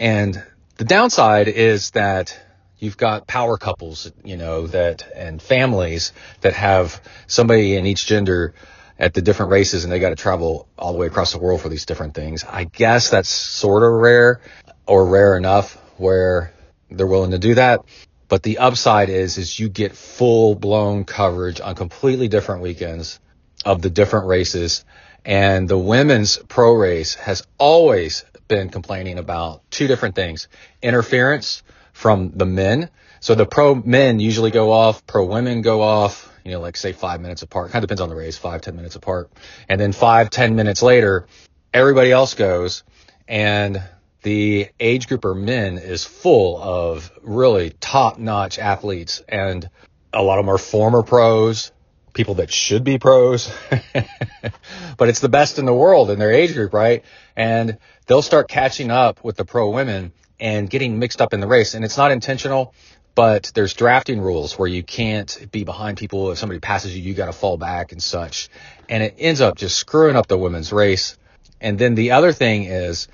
And the downside is that you've got power couples, you know, that and families that have somebody in each gender at the different races and they got to travel all the way across the world for these different things. I guess that's sort of rare or rare enough where they're willing to do that. But the upside is, is you get full blown coverage on completely different weekends of the different races. And the women's pro race has always been complaining about two different things. Interference from the men. So the pro men usually go off, pro women go off, you know, like say five minutes apart. Kind of depends on the race, five, ten minutes apart. And then five, ten minutes later, everybody else goes. And the age group or men is full of really top notch athletes and a lot of them are former pros, people that should be pros, but it's the best in the world in their age group, right? And they'll start catching up with the pro women and getting mixed up in the race. And it's not intentional, but there's drafting rules where you can't be behind people. If somebody passes you, you got to fall back and such. And it ends up just screwing up the women's race. And then the other thing is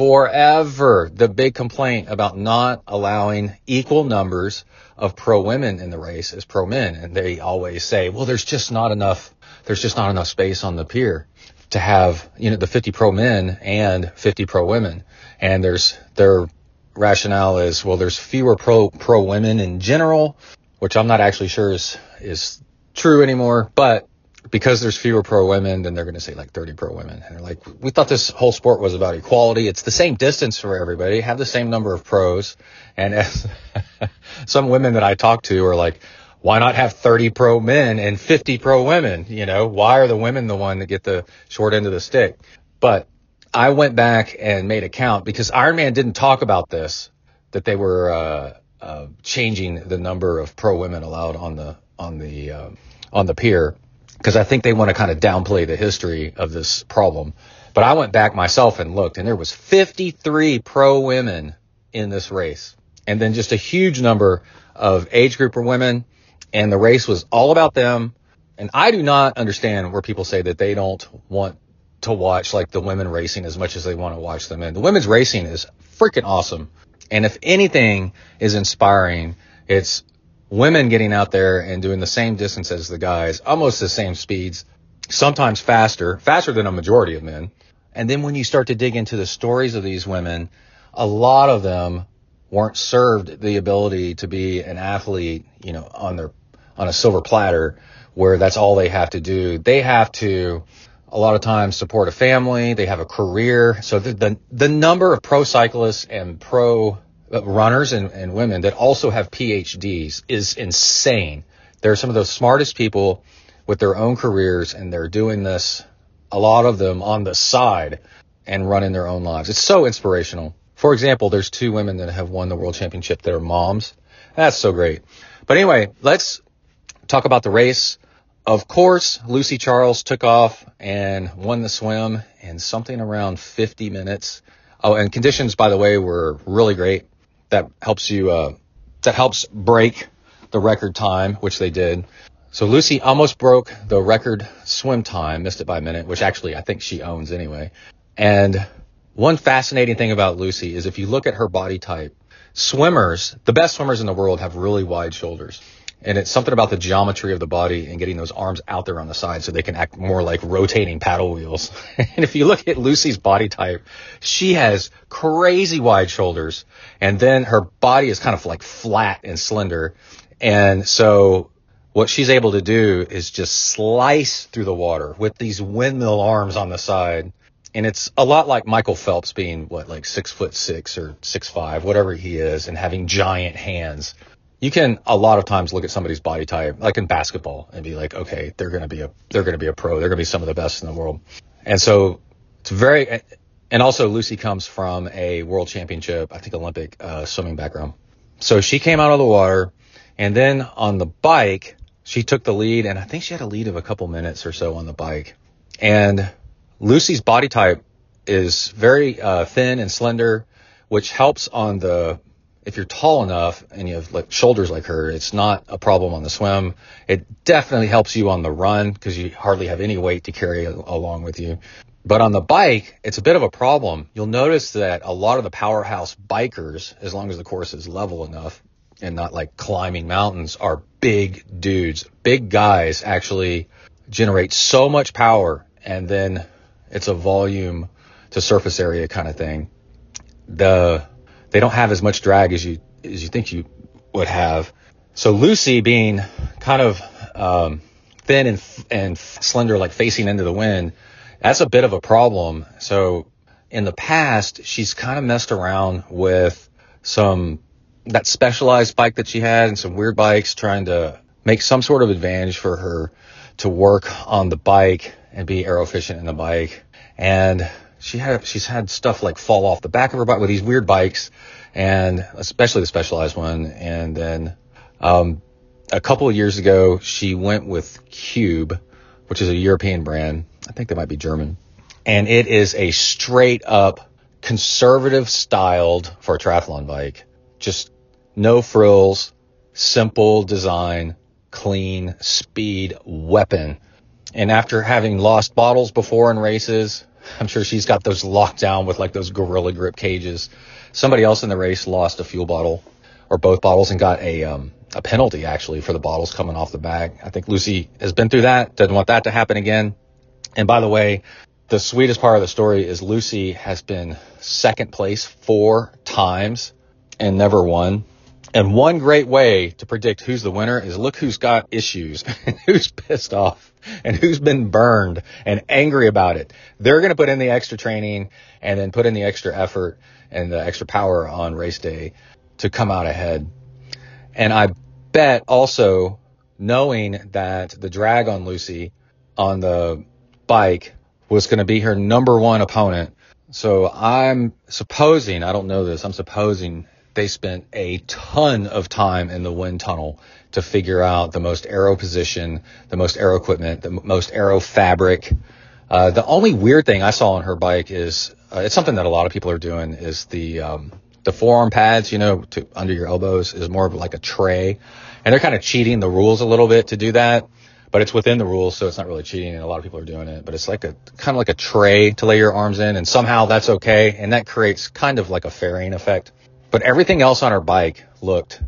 forever the big complaint about not allowing equal numbers of pro women in the race as pro men. And they always say, well, there's just not enough, there's just not enough space on the pier to have, you know, the 50 pro men and 50 pro women. And there's their rationale is, well, there's fewer pro, pro women in general, which I'm not actually sure is, is true anymore, but because there's fewer pro women, then they're going to say like 30 pro women. And they're like, we thought this whole sport was about equality. It's the same distance for everybody, have the same number of pros. And as some women that I talk to are like, why not have 30 pro men and 50 pro women? You know, why are the women the one that get the short end of the stick? But I went back and made a count because Ironman didn't talk about this, that they were, uh, uh, changing the number of pro women allowed on the, on the, uh, on the pier because I think they want to kind of downplay the history of this problem. But I went back myself and looked and there was 53 pro women in this race and then just a huge number of age grouper women and the race was all about them. And I do not understand where people say that they don't want to watch like the women racing as much as they want to watch the men. The women's racing is freaking awesome. And if anything is inspiring, it's women getting out there and doing the same distance as the guys, almost the same speeds, sometimes faster, faster than a majority of men. And then when you start to dig into the stories of these women, a lot of them weren't served the ability to be an athlete, you know, on their on a silver platter where that's all they have to do. They have to a lot of times support a family, they have a career. So the the, the number of pro cyclists and pro Uh, runners and, and women that also have PhDs is insane. They're some of the smartest people with their own careers and they're doing this a lot of them on the side and running their own lives. It's so inspirational. For example, there's two women that have won the world championship that are moms. That's so great. But anyway, let's talk about the race. Of course, Lucy Charles took off and won the swim in something around 50 minutes. Oh, and conditions, by the way, were really great. That helps you, uh, that helps break the record time, which they did. So Lucy almost broke the record swim time, missed it by a minute, which actually I think she owns anyway. And one fascinating thing about Lucy is if you look at her body type, swimmers, the best swimmers in the world have really wide shoulders. And it's something about the geometry of the body and getting those arms out there on the side so they can act more like rotating paddle wheels. and if you look at Lucy's body type, she has crazy wide shoulders and then her body is kind of like flat and slender. And so what she's able to do is just slice through the water with these windmill arms on the side and it's a lot like Michael Phelps being what like six foot six or six five, whatever he is, and having giant hands. You can a lot of times look at somebody's body type, like in basketball, and be like, okay, they're gonna be a they're gonna be a pro, they're gonna be some of the best in the world. And so it's very, and also Lucy comes from a world championship, I think Olympic uh, swimming background. So she came out of the water, and then on the bike, she took the lead, and I think she had a lead of a couple minutes or so on the bike, and Lucy's body type is very uh, thin and slender, which helps on the if you're tall enough and you have like shoulders like her, it's not a problem on the swim. It definitely helps you on the run because you hardly have any weight to carry along with you. But on the bike, it's a bit of a problem. You'll notice that a lot of the powerhouse bikers, as long as the course is level enough and not like climbing mountains, are big dudes. Big guys actually generate so much power and then it's a volume to surface area kind of thing. The they don't have as much drag as you as you think you would have. So Lucy being kind of um, thin and and slender, like facing into the wind, that's a bit of a problem. So in the past, she's kind of messed around with some that specialized bike that she had and some weird bikes, trying to make some sort of advantage for her to work on the bike and be aero efficient in the bike. And she had she's had stuff like fall off the back of her bike with these weird bikes, and especially the specialized one. And then um, a couple of years ago, she went with Cube, which is a European brand. I think they might be German, and it is a straight up conservative styled for a triathlon bike. Just no frills, simple design, clean, speed, weapon. And after having lost bottles before in races, I'm sure she's got those locked down with like those gorilla grip cages. Somebody else in the race lost a fuel bottle or both bottles and got a um, a penalty actually for the bottles coming off the bag. I think Lucy has been through that. Doesn't want that to happen again. And by the way, the sweetest part of the story is Lucy has been second place four times and never won. And one great way to predict who's the winner is look who's got issues who's pissed off and who's been burned and angry about it. They're going to put in the extra training and then put in the extra effort and the extra power on race day to come out ahead. And I bet also knowing that the drag on Lucy on the bike was going to be her number one opponent. So I'm supposing, I don't know this, I'm supposing they spent a ton of time in the wind tunnel to figure out the most aero position, the most aero equipment, the most aero fabric. Uh, the only weird thing I saw on her bike is uh, it's something that a lot of people are doing is the um, the forearm pads, you know, to under your elbows is more of like a tray, and they're kind of cheating the rules a little bit to do that but it's within the rules, so it's not really cheating, and a lot of people are doing it. But it's like a kind of like a tray to lay your arms in, and somehow that's okay, and that creates kind of like a fairing effect. But everything else on her bike looked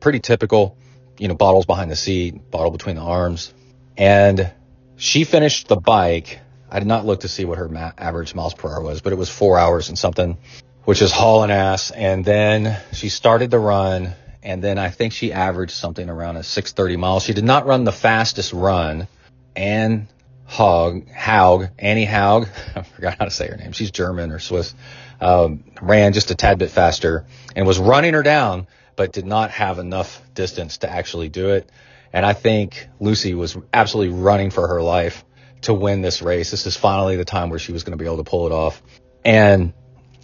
pretty typical. You know, bottles behind the seat, bottle between the arms, and she finished the bike. I did not look to see what her ma- average miles per hour was, but it was four hours and something, which is hauling ass. And then she started the run and then I think she averaged something around a 630 miles. She did not run the fastest run. Anne Haug, Haug, Annie Haug, I forgot how to say her name. She's German or Swiss. Um, ran just a tad bit faster and was running her down, but did not have enough distance to actually do it. And I think Lucy was absolutely running for her life to win this race. This is finally the time where she was going to be able to pull it off. And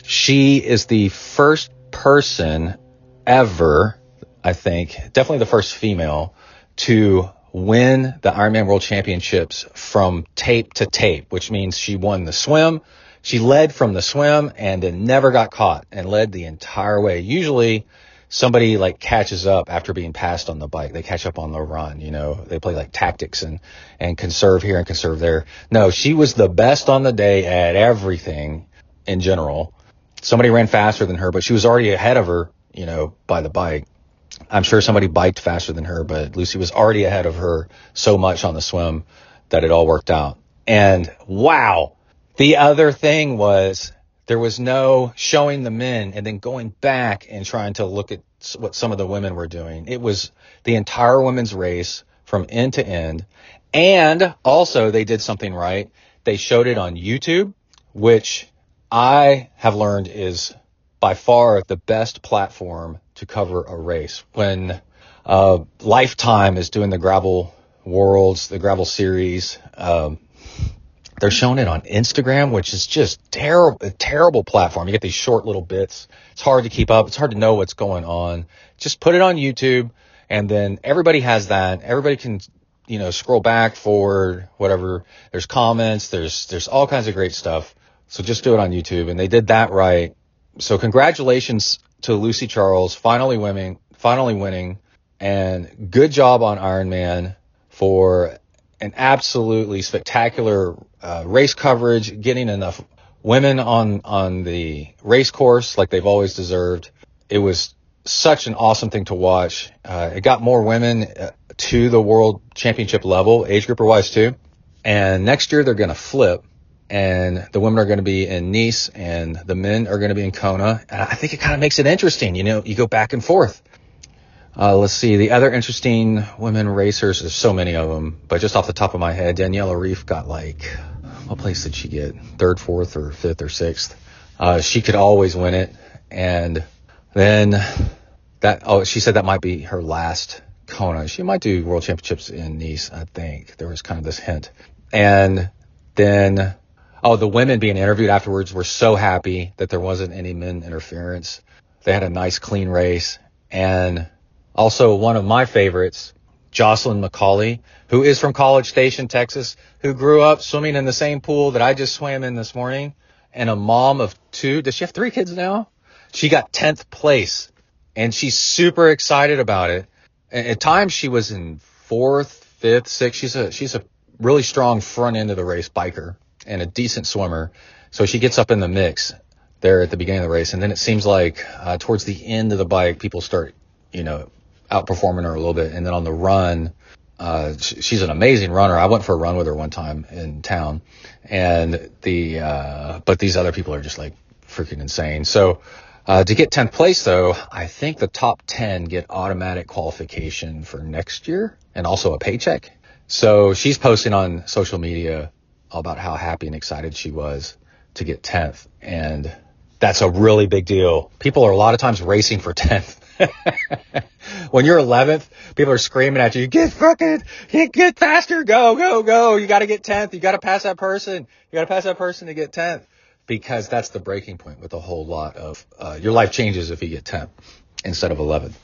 she is the first person ever I think, definitely the first female to win the Ironman World Championships from tape to tape, which means she won the swim. She led from the swim and then never got caught and led the entire way. Usually somebody like catches up after being passed on the bike. They catch up on the run, you know, they play like tactics and, and conserve here and conserve there. No, she was the best on the day at everything in general. Somebody ran faster than her, but she was already ahead of her, you know, by the bike. I'm sure somebody biked faster than her, but Lucy was already ahead of her so much on the swim that it all worked out. And wow, the other thing was there was no showing the men and then going back and trying to look at what some of the women were doing. It was the entire women's race from end to end. And also they did something right. They showed it on YouTube, which I have learned is by far the best platform to cover a race. When uh, Lifetime is doing the gravel worlds, the gravel series, um, they're showing it on Instagram, which is just terrible, a terrible platform. You get these short little bits. It's hard to keep up. It's hard to know what's going on. Just put it on YouTube, and then everybody has that. Everybody can, you know, scroll back, forward, whatever. There's comments. There's there's all kinds of great stuff. So just do it on YouTube, and they did that right. So congratulations to Lucy Charles finally winning, finally winning, and good job on Ironman for an absolutely spectacular uh, race coverage, getting enough women on on the race course like they've always deserved. It was such an awesome thing to watch. Uh, it got more women uh, to the world championship level, age grouper wise too. And next year they're going to flip and the women are going to be in Nice and the men are going to be in Kona. And I think it kind of makes it interesting. You know, you go back and forth. Uh, let's see. The other interesting women racers, there's so many of them, but just off the top of my head, Daniela Ryf got like, what place did she get? Third, fourth, or fifth, or sixth? Uh, she could always win it. And then that, oh, she said that might be her last Kona. She might do world championships in Nice, I think. There was kind of this hint. And then Oh, the women being interviewed afterwards were so happy that there wasn't any men interference. They had a nice clean race. And also one of my favorites, Jocelyn McCauley, who is from College Station, Texas, who grew up swimming in the same pool that I just swam in this morning. and a mom of two. Does she have three kids now? She got 10th place and she's super excited about it. At times she was in fourth, fifth, sixth. She's a, she's a really strong front end of the race biker and a decent swimmer. So she gets up in the mix there at the beginning of the race. And then it seems like uh, towards the end of the bike, people start, you know, outperforming her a little bit. And then on the run, uh, she's an amazing runner. I went for a run with her one time in town, and the uh, but these other people are just like freaking insane. So uh, to get 10th place though, I think the top 10 get automatic qualification for next year and also a paycheck. So she's posting on social media about how happy and excited she was to get 10th, and that's a really big deal. People are a lot of times racing for 10th. when you're 11th, people are screaming at you, get fucking, get, get faster, go, go, go. You got to get 10th. You got to pass that person. You got to pass that person to get 10th because that's the breaking point with a whole lot of, uh, your life changes if you get 10th instead of 11th.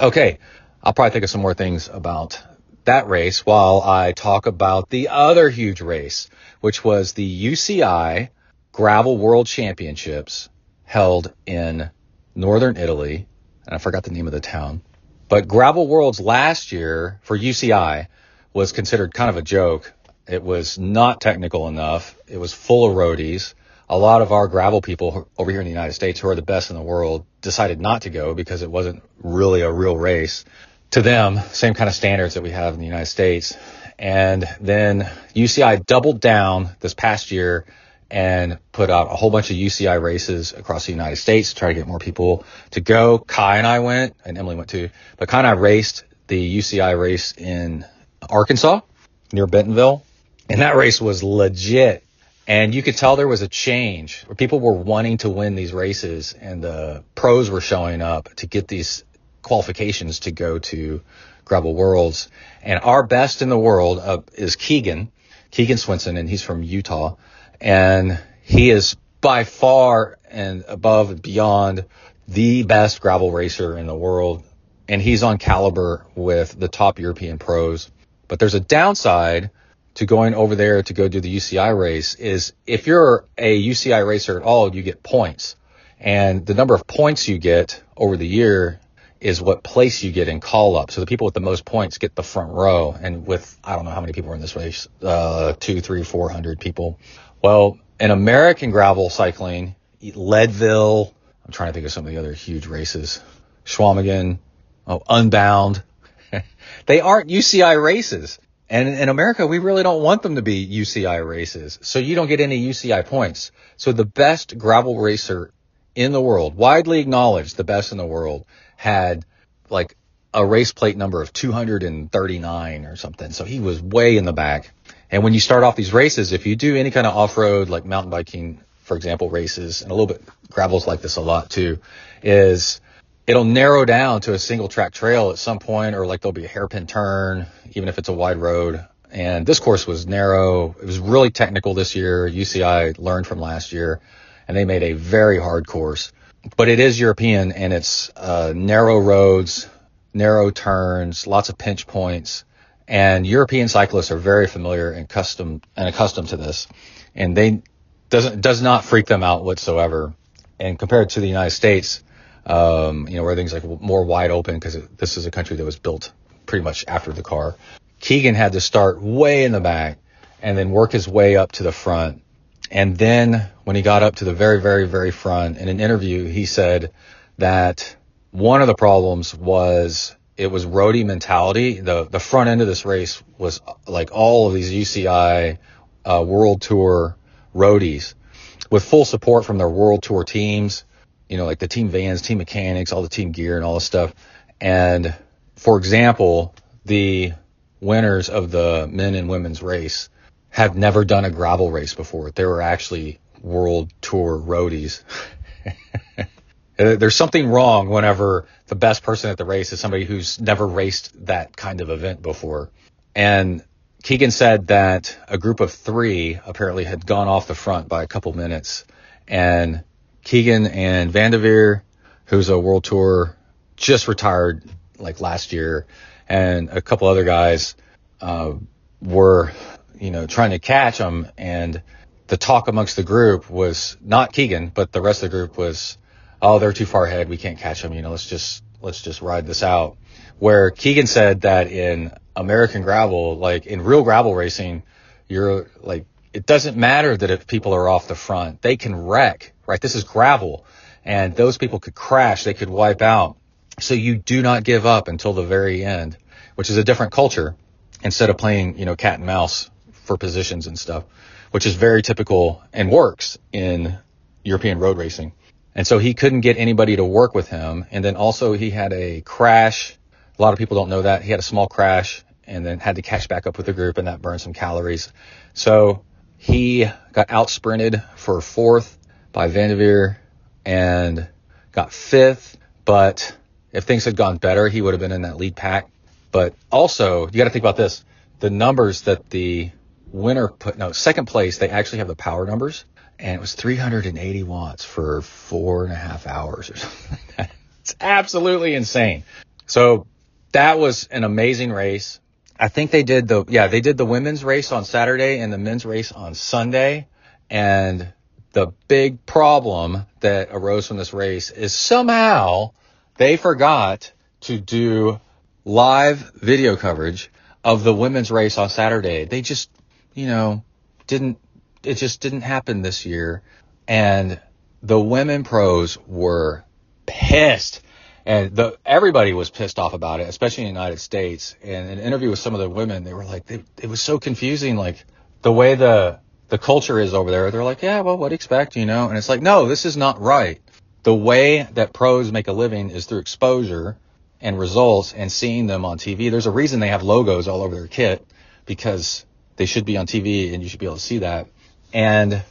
Okay. I'll probably think of some more things about that race while I talk about the other huge race, which was the UCI Gravel World Championships held in northern Italy and I forgot the name of the town. But Gravel Worlds last year for UCI was considered kind of a joke. It was not technical enough. It was full of roadies. A lot of our gravel people over here in the United States who are the best in the world decided not to go because it wasn't really a real race. To them, same kind of standards that we have in the United States. And then UCI doubled down this past year and put out a whole bunch of UCI races across the United States to try to get more people to go. Kai and I went, and Emily went too, but Kai and I raced the UCI race in Arkansas near Bentonville, and that race was legit. And you could tell there was a change where people were wanting to win these races and the pros were showing up to get these qualifications to go to Gravel Worlds. And our best in the world uh, is Keegan, Keegan Swenson, and he's from Utah and he is by far and above and beyond the best gravel racer in the world. And he's on caliber with the top European pros. But there's a downside to going over there to go do the UCI race is if you're a UCI racer at all, you get points. And the number of points you get over the year is what place you get in call up. So the people with the most points get the front row. And with, I don't know how many people are in this race, uh, two, three, four hundred people. Well, in American gravel cycling, Leadville, I'm trying to think of some of the other huge races, Chequamegon, oh, Unbound. they aren't UCI races. And in America, we really don't want them to be UCI races. So you don't get any UCI points. So the best gravel racer in the world, widely acknowledged the best in the world, had like a race plate number of 239 or something. So he was way in the back. And when you start off these races, if you do any kind of off-road, like mountain biking, for example, races, and a little bit gravels like this a lot too, is it'll narrow down to a single track trail at some point, or like there'll be a hairpin turn, even if it's a wide road. And this course was narrow. It was really technical this year. UCI learned from last year, and they made a very hard course. But it is European, and it's uh, narrow roads, narrow turns, lots of pinch points and European cyclists are very familiar and custom and accustomed to this, and they doesn't does not freak them out whatsoever. And compared to the United States, um, you know, where things like more wide open because this is a country that was built pretty much after the car. Keegan had to start way in the back and then work his way up to the front. And then when he got up to the very, very, very front in an interview, he said that one of the problems was it was roadie mentality. The the front end of this race was like all of these UCI uh, World Tour roadies with full support from their World Tour teams. You know, like the team vans, team mechanics, all the team gear, and all this stuff. And for example, the winners of the men and women's race have never done a gravel race before. They were actually World Tour roadies. There's something wrong whenever the best person at the race is somebody who's never raced that kind of event before. And Keegan said that a group of three apparently had gone off the front by a couple minutes. And Keegan and Vanderveer, who's a world tour, just retired like last year, and a couple other guys uh, were, you know, trying to catch them. And the talk amongst the group was not Keegan, but the rest of the group was, oh, they're too far ahead. We can't catch them. You know, let's just, let's just ride this out. Where Keegan said that in American gravel, like in real gravel racing, you're like, it doesn't matter that if people are off the front, they can wreck, right? This is gravel and those people could crash. They could wipe out. So you do not give up until the very end, which is a different culture instead of playing, you know, cat and mouse for positions and stuff which is very typical and works in European road racing. And so he couldn't get anybody to work with him. And then also he had a crash. A lot of people don't know that. He had a small crash and then had to catch back up with the group and that burned some calories. So he got out sprinted for fourth by Vanderveer and got fifth. But if things had gone better, he would have been in that lead pack. But also, you got to think about this. The numbers that the winner put no second place. They actually have the power numbers, and it was 380 watts for four and a half hours or something. it's absolutely insane. So that was an amazing race. I think they did the yeah they did the women's race on Saturday and the men's race on Sunday, and the big problem that arose from this race is somehow they forgot to do live video coverage of the women's race on Saturday. They just you know, didn't, it just didn't happen this year. And the women pros were pissed. And the, everybody was pissed off about it, especially in the United States. And in an interview with some of the women, they were like, they, it was so confusing. Like the way the, the culture is over there. They're like, yeah, well, what do you expect, you know? And it's like, no, this is not right. The way that pros make a living is through exposure and results and seeing them on TV. There's a reason they have logos all over their kit because they should be on TV and you should be able to see that. And,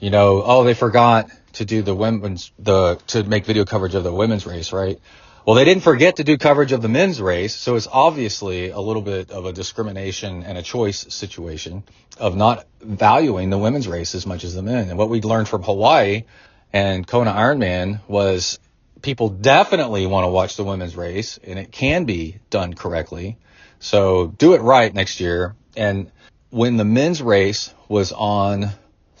you know, oh, they forgot to do the women's, the, to make video coverage of the women's race, right? Well, they didn't forget to do coverage of the men's race. So it's obviously a little bit of a discrimination and a choice situation of not valuing the women's race as much as the men. And what we learned from Hawaii and Kona Ironman was people definitely want to watch the women's race and it can be done correctly. So do it right next year. And when the men's race was on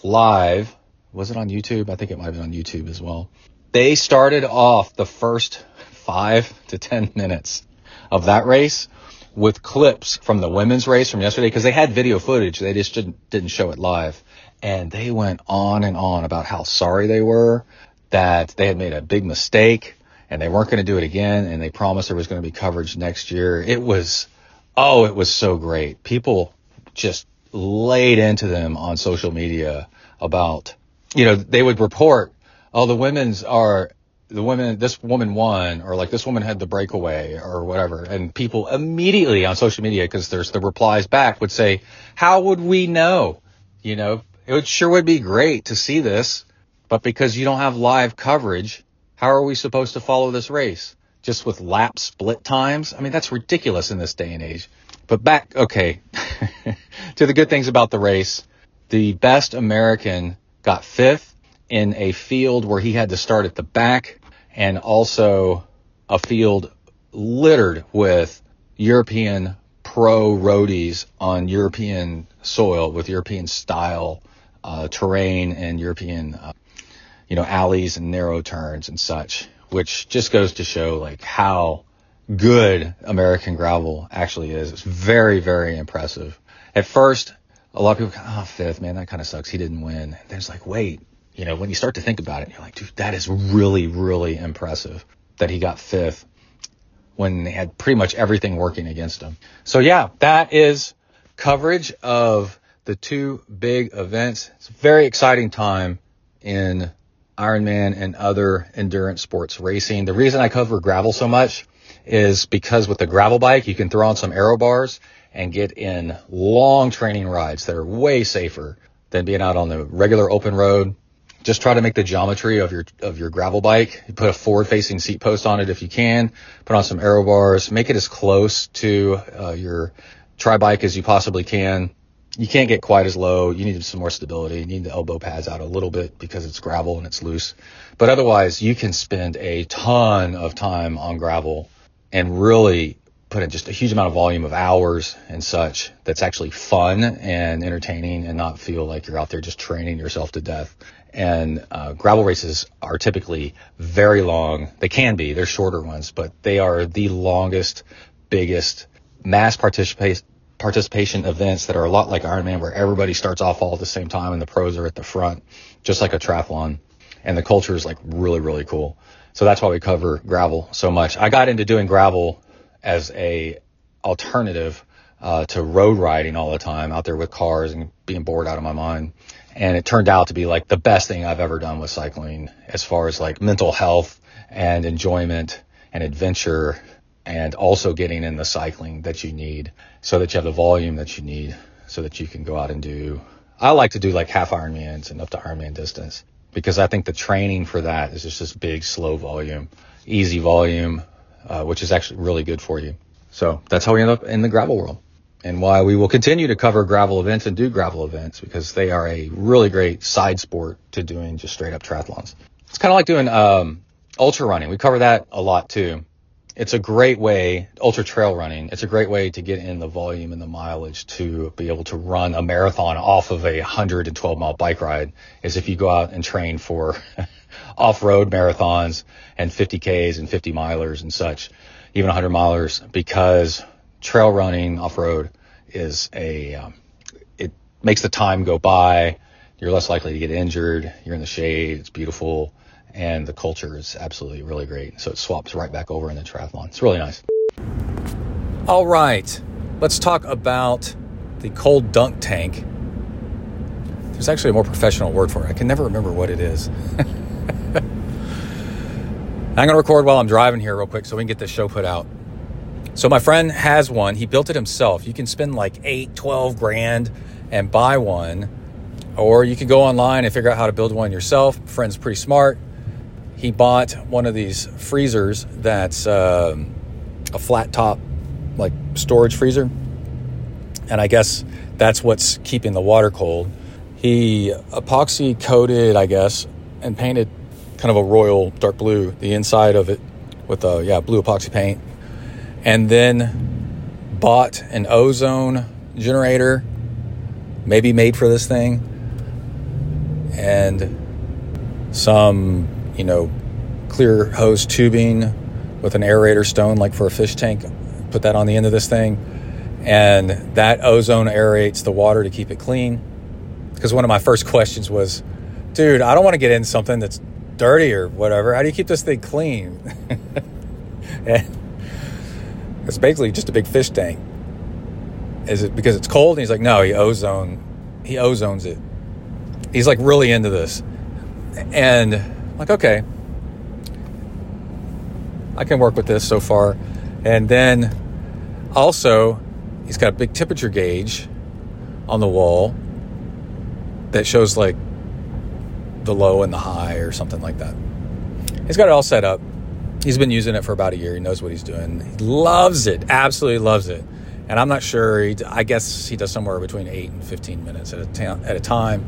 live, was it on YouTube? I think it might have been on YouTube as well. They started off the first five to 10 minutes of that race with clips from the women's race from yesterday because they had video footage. They just didn't, didn't show it live. And they went on and on about how sorry they were that they had made a big mistake and they weren't going to do it again. And they promised there was going to be coverage next year. It was, oh, it was so great. People just laid into them on social media about, you know, they would report, oh, the women's are, the women, this woman won, or like this woman had the breakaway, or whatever. And people immediately on social media, because there's the replies back, would say, how would we know? You know, it would, sure would be great to see this, but because you don't have live coverage, how are we supposed to follow this race? Just with lap split times? I mean, that's ridiculous in this day and age. But back, okay, to the good things about the race. The best American got fifth in a field where he had to start at the back and also a field littered with European pro roadies on European soil with European style uh, terrain and European, uh, you know, alleys and narrow turns and such, which just goes to show like how good American gravel actually is. It's very, very impressive. At first, a lot of people go, oh, fifth, man, that kind of sucks. He didn't win. And then it's like, wait, you know, when you start to think about it, you're like, dude, that is really, really impressive that he got fifth when they had pretty much everything working against him. So yeah, that is coverage of the two big events. It's a very exciting time in Ironman and other endurance sports racing. The reason I cover gravel so much is because with the gravel bike, you can throw on some aero bars and get in long training rides that are way safer than being out on the regular open road. Just try to make the geometry of your of your gravel bike. Put a forward facing seat post on it if you can. Put on some aero bars. Make it as close to uh, your tri bike as you possibly can. You can't get quite as low. You need some more stability. You need the elbow pads out a little bit because it's gravel and it's loose. But otherwise, you can spend a ton of time on gravel and really put in just a huge amount of volume of hours and such that's actually fun and entertaining and not feel like you're out there just training yourself to death. And uh, gravel races are typically very long. They can be, they're shorter ones, but they are the longest, biggest mass participation participation events that are a lot like Ironman, where everybody starts off all at the same time and the pros are at the front, just like a triathlon. And the culture is like really, really cool. So that's why we cover gravel so much. I got into doing gravel as a alternative uh, to road riding all the time out there with cars and being bored out of my mind. And it turned out to be like the best thing I've ever done with cycling as far as like mental health and enjoyment and adventure and also getting in the cycling that you need so that you have the volume that you need so that you can go out and do. I like to do like half Ironmans and up to Ironman distance because I think the training for that is just this big, slow volume, easy volume, uh, which is actually really good for you. So that's how we end up in the gravel world and why we will continue to cover gravel events and do gravel events because they are a really great side sport to doing just straight up triathlons. It's kind of like doing um, ultra running. We cover that a lot too it's a great way, ultra trail running, it's a great way to get in the volume and the mileage to be able to run a marathon off of a 112 mile bike ride is if you go out and train for off-road marathons and 50Ks and 50 milers and such, even 100 milers, because trail running off-road is a, um, it makes the time go by. You're less likely to get injured. You're in the shade. It's beautiful and the culture is absolutely really great. So it swaps right back over in the triathlon. It's really nice. All right, let's talk about the cold dunk tank. There's actually a more professional word for it. I can never remember what it is. I'm going to record while I'm driving here, real quick, so we can get this show put out. So, my friend has one. He built it himself. You can spend like 8, 12 grand and buy one, or you can go online and figure out how to build one yourself. Friend's pretty smart he bought one of these freezers that's um, a flat top, like storage freezer. And I guess that's what's keeping the water cold. He epoxy coated, I guess, and painted kind of a royal dark blue, the inside of it with a, yeah, blue epoxy paint. And then bought an ozone generator, maybe made for this thing, and some you know, clear hose tubing with an aerator stone, like for a fish tank. Put that on the end of this thing. And that ozone aerates the water to keep it clean. Because one of my first questions was, dude, I don't want to get in something that's dirty or whatever. How do you keep this thing clean? And it's basically just a big fish tank. Is it because it's cold? And he's like, no, he ozone, he ozones it. He's like really into this. And like, okay, I can work with this so far. And then also, he's got a big temperature gauge on the wall that shows like the low and the high or something like that. He's got it all set up. He's been using it for about a year. He knows what he's doing. He loves it, absolutely loves it. And I'm not sure. He, I guess he does somewhere between eight and 15 minutes at a, ta- at a time.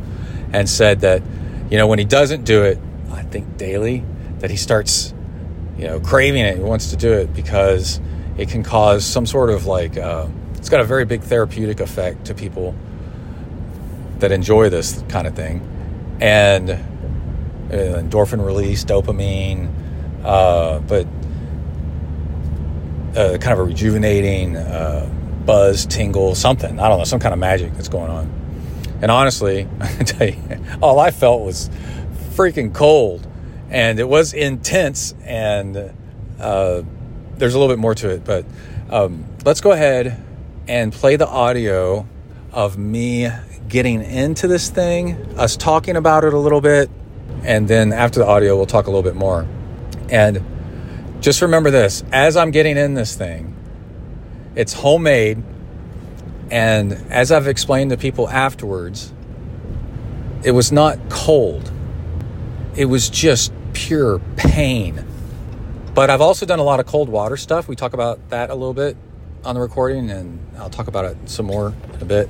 And said that, you know, when he doesn't do it, I think daily, that he starts, you know, craving it. He wants to do it because it can cause some sort of like, uh, it's got a very big therapeutic effect to people that enjoy this kind of thing. And uh, endorphin release, dopamine, uh, but uh, kind of a rejuvenating uh, buzz, tingle, something. I don't know, some kind of magic that's going on. And honestly, I tell you, all I felt was freaking cold and it was intense and uh, there's a little bit more to it but um, let's go ahead and play the audio of me getting into this thing us talking about it a little bit and then after the audio we'll talk a little bit more. And just remember this as i'm getting in this thing it's homemade and as i've explained to people afterwards it was not cold it was just pure pain. But I've also done a lot of cold water stuff. We talk about that a little bit on the recording, and I'll talk about it some more in a bit.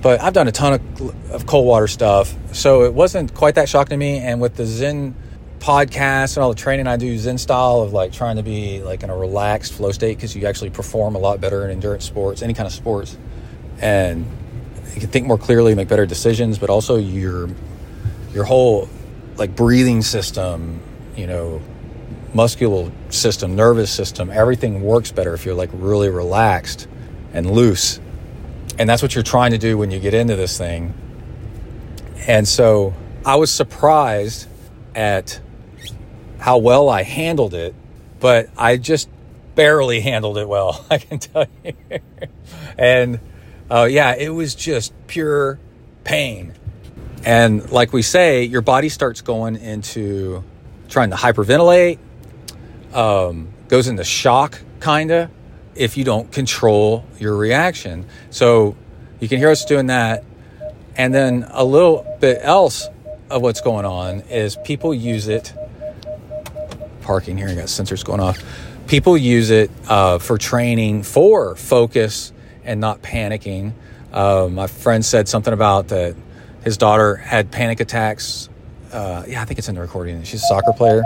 But I've done a ton of, of cold water stuff, so it wasn't quite that shocking to me. And with the Zen podcast and all the training I do Zen style of like trying to be like in a relaxed flow state because you actually perform a lot better in endurance sports, any kind of sports, and you can think more clearly, make better decisions, but also your your whole like breathing system, you know, muscular system, nervous system, everything works better if you're like really relaxed and loose. And that's what you're trying to do when you get into this thing. And so I was surprised at how well I handled it, but I just barely handled it well, I can tell you. and uh, yeah, it was just pure pain. And like we say, your body starts going into trying to hyperventilate, um, goes into shock, kind of, if you don't control your reaction. So you can hear us doing that. And then a little bit else of what's going on is people use it. Parking here, I got sensors going off. People use it uh, for training for focus and not panicking. Uh, my friend said something about that his daughter had panic attacks. Uh, yeah, I think it's in the recording. She's a soccer player.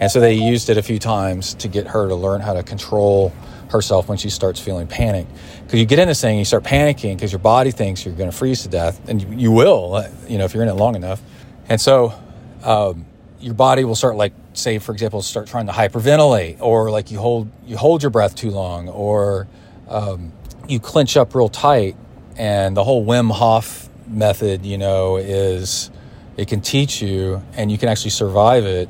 And so they used it a few times to get her to learn how to control herself when she starts feeling panic. Because you get in this thing, you start panicking because your body thinks you're going to freeze to death, and you, you, will, uh, you know, if you're in it long enough. And so um, your body will start, like, say, for example, start trying to hyperventilate, or like you hold you hold your breath too long, or um, you clench up real tight. And the whole Wim Hof method, you know, is it can teach you, and you can actually survive it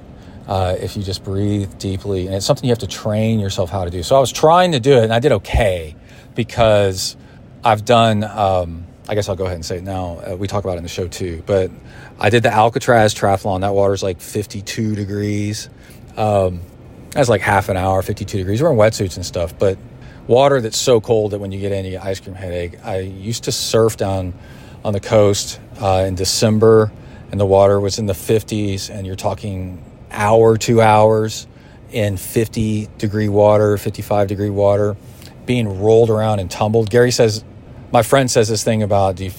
uh, if you just breathe deeply. And it's something you have to train yourself how to do. So I was trying to do it and I did okay because I've done, um, I guess I'll go ahead and say it now. Uh, we talk about it in the show too. But I did the Alcatraz triathlon. That water's like 52 degrees. Um, that's like half an hour, 52 degrees. We're in wetsuits and stuff. But water that's so cold that when you get in, you get ice cream headache. I used to surf down on the coast uh, in December and the water was in the 50s and you're talking hour, two hours in 50 degree water, 55 degree water, being rolled around and tumbled. Gary says, my friend says this thing about, do you,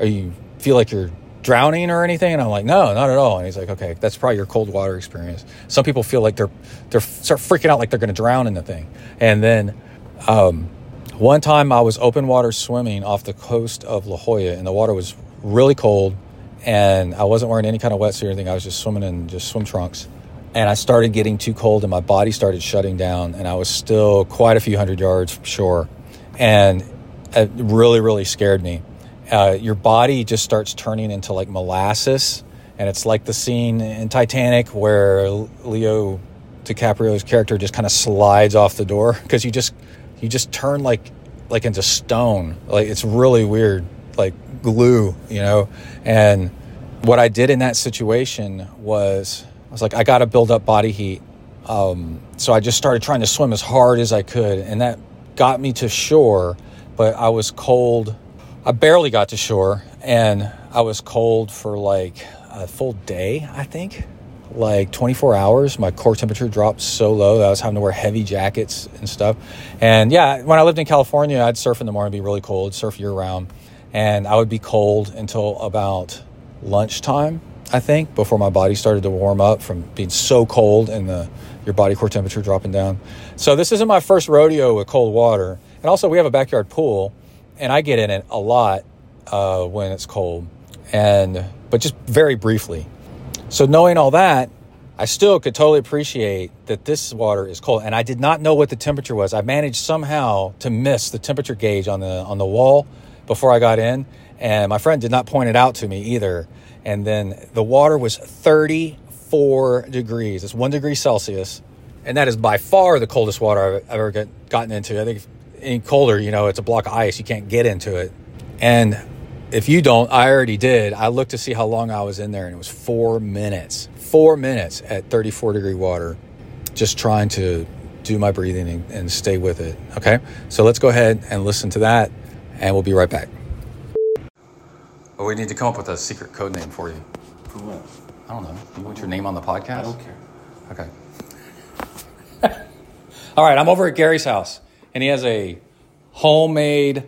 are you feel like you're drowning or anything? And I'm like, no, not at all. And he's like, okay, that's probably your cold water experience. Some people feel like they're, they're start freaking out like they're going to drown in the thing. And then, um, one time I was open water swimming off the coast of La Jolla and the water was really cold and I wasn't wearing any kind of wetsuit or anything. I was just swimming in just swim trunks. And I started getting too cold and my body started shutting down and I was still quite a few hundred yards from shore. And it really really scared me. Uh, your body just starts turning into like molasses and it's like the scene in Titanic where Leo DiCaprio's character just kind of slides off the door because you just you just turn like like into stone like it's really weird like glue you know and what I did in that situation was I was like, I got to build up body heat. Um, so I just started trying to swim as hard as I could, and that got me to shore. But I was cold. I barely got to shore, and I was cold for like a full day, I think, like 24 hours. My core temperature dropped so low that I was having to wear heavy jackets and stuff. And yeah, when I lived in California, I'd surf in the morning, be really cold, surf year round, and I would be cold until about lunchtime I think, before my body started to warm up from being so cold and the your body core temperature dropping down. So this isn't my first rodeo with cold water. And also, we have a backyard pool, and I get in it a lot uh, when it's cold, and but just very briefly. So knowing all that, I still could totally appreciate that this water is cold, and I did not know what the temperature was. I managed somehow to miss the temperature gauge on the on the wall before I got in, and my friend did not point it out to me either and then the water was 34 degrees. It's one degree Celsius, and that is by far the coldest water I've ever get, gotten into. I think any colder, you know, it's a block of ice. You can't get into it. And if you don't, I already did. I looked to see how long I was in there, and it was four minutes. Four minutes at 34 degree water, just trying to do my breathing and, and stay with it. Okay, so let's go ahead and listen to that, and we'll be right back. Oh, we need to come up with a secret code name for you. For what? I don't know. You want your name on the podcast? I don't care. Okay. All right, I'm over at Gary's house, and he has a homemade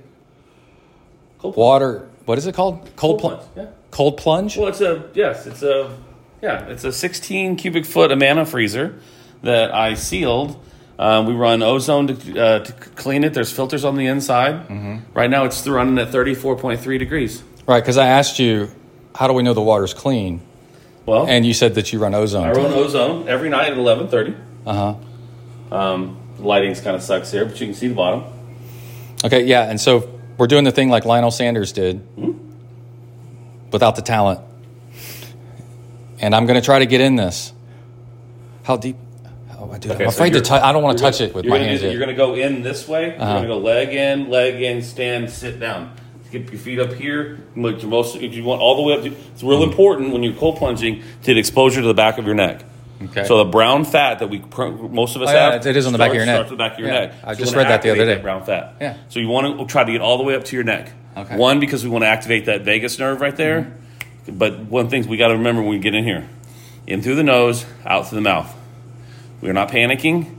Cold water. What is it called? Cold, Cold plunge. plunge, yeah. Cold plunge. Well, it's a yes, it's a Yeah, it's a 16 cubic foot Amana freezer that I sealed. Um, we run ozone to, uh, to clean it. There's filters on the inside. Mm-hmm. Right now, it's running at 34.3 degrees. Right, because I asked you, how do we know the water's clean? Well, And you said that you run ozone. I run ozone every night at 11:30. Uh huh. Um, the lighting's kind of sucks here, but you can see the bottom. Okay, yeah, and so we're doing the thing like Lionel Sanders did, without the talent. And I'm going to try to get in this. How deep? Oh, I do. Okay, I'm so afraid to touch. I don't want to touch gonna- it with my gonna hands. You're going to go in this way. Uh-huh. You're going to go leg in, leg in, stand, sit down. Get your feet up here. Most, if you want all the way up. To, it's real important when you're cold plunging to get exposure to the back of your neck. Okay. So the brown fat that we pr- most of us Oh, yeah, have, it is on the back of your neck. Starts the back of your Yeah, neck. I So just read that the other day. Brown fat. Yeah. So you want to try to get all the way up to your neck. Okay. One because we want to activate that vagus nerve right there. Mm-hmm. But one thing we got to remember when we get in here, in through the nose, out through the mouth. We're not panicking.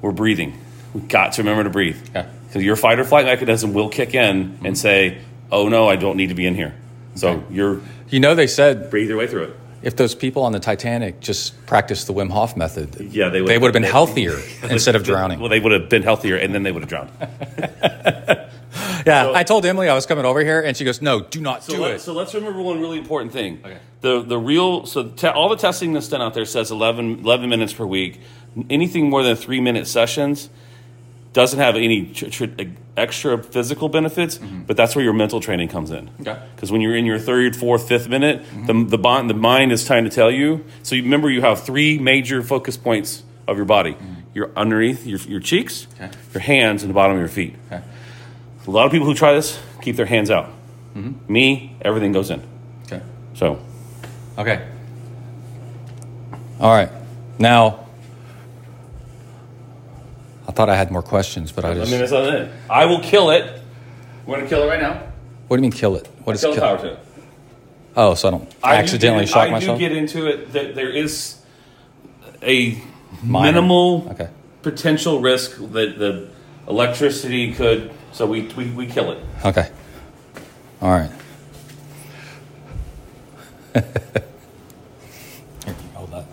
We're breathing. We've got to remember to breathe. Okay. Because your fight or flight mechanism will kick in and say, "Oh no, I don't need to be in here." So Okay. you're You know, they said breathe your way through it. If those people on the Titanic just practiced the Wim Hof method, Yeah, they would. they would have been healthier instead of drowning. Well, they would have been healthier, and then they would have drowned. Yeah, So- I told Emily I was coming over here, and she goes, "No, do not So, do let, it." so let's remember one really important thing. Okay. The the real so te- all the testing that's done out there says 11, 11 minutes per week. Anything more than three minute sessions doesn't have any tr- tr- extra physical benefits, but that's where your mental training comes in. Mm-hmm. Okay. Mm-hmm. Because when you're in your third, fourth, fifth minute, the the, bond, the mind is trying to tell you. So you remember you have three major focus points of your body. Your underneath your, your cheeks, Mm-hmm. Okay. your hands, and the bottom of your feet. Okay. A lot of people who try this keep their hands out. Me, everything goes in. Okay. So Okay. All right. Now, I thought I had more questions, but I just. I just. mean, that's not it. I will kill it. We're gonna kill it right now. what do you mean kill it? What is Kill the kill? power to it. Oh, so I don't I do accidentally get in- shock I myself. do get into it. That there is a Minor. minimal Okay. potential risk that the electricity could. So we we, we kill it. Okay. All right. Here, hold that.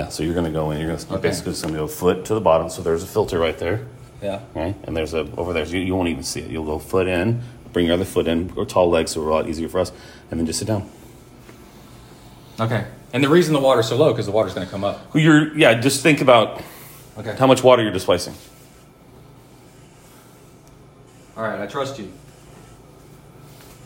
Yeah. So you're gonna go in. You're gonna Okay. basically just gonna go foot to the bottom. So there's a filter right there. Yeah. Right, and there's a over there. So you, you won't even see it. You'll go foot in, bring your other foot in, or tall legs, so we're a lot easier for us, and then just sit down. Okay. And the reason the water's so low because the water's going to come up. You're yeah. Just think about Okay. how much water you're displacing. All right. I trust you.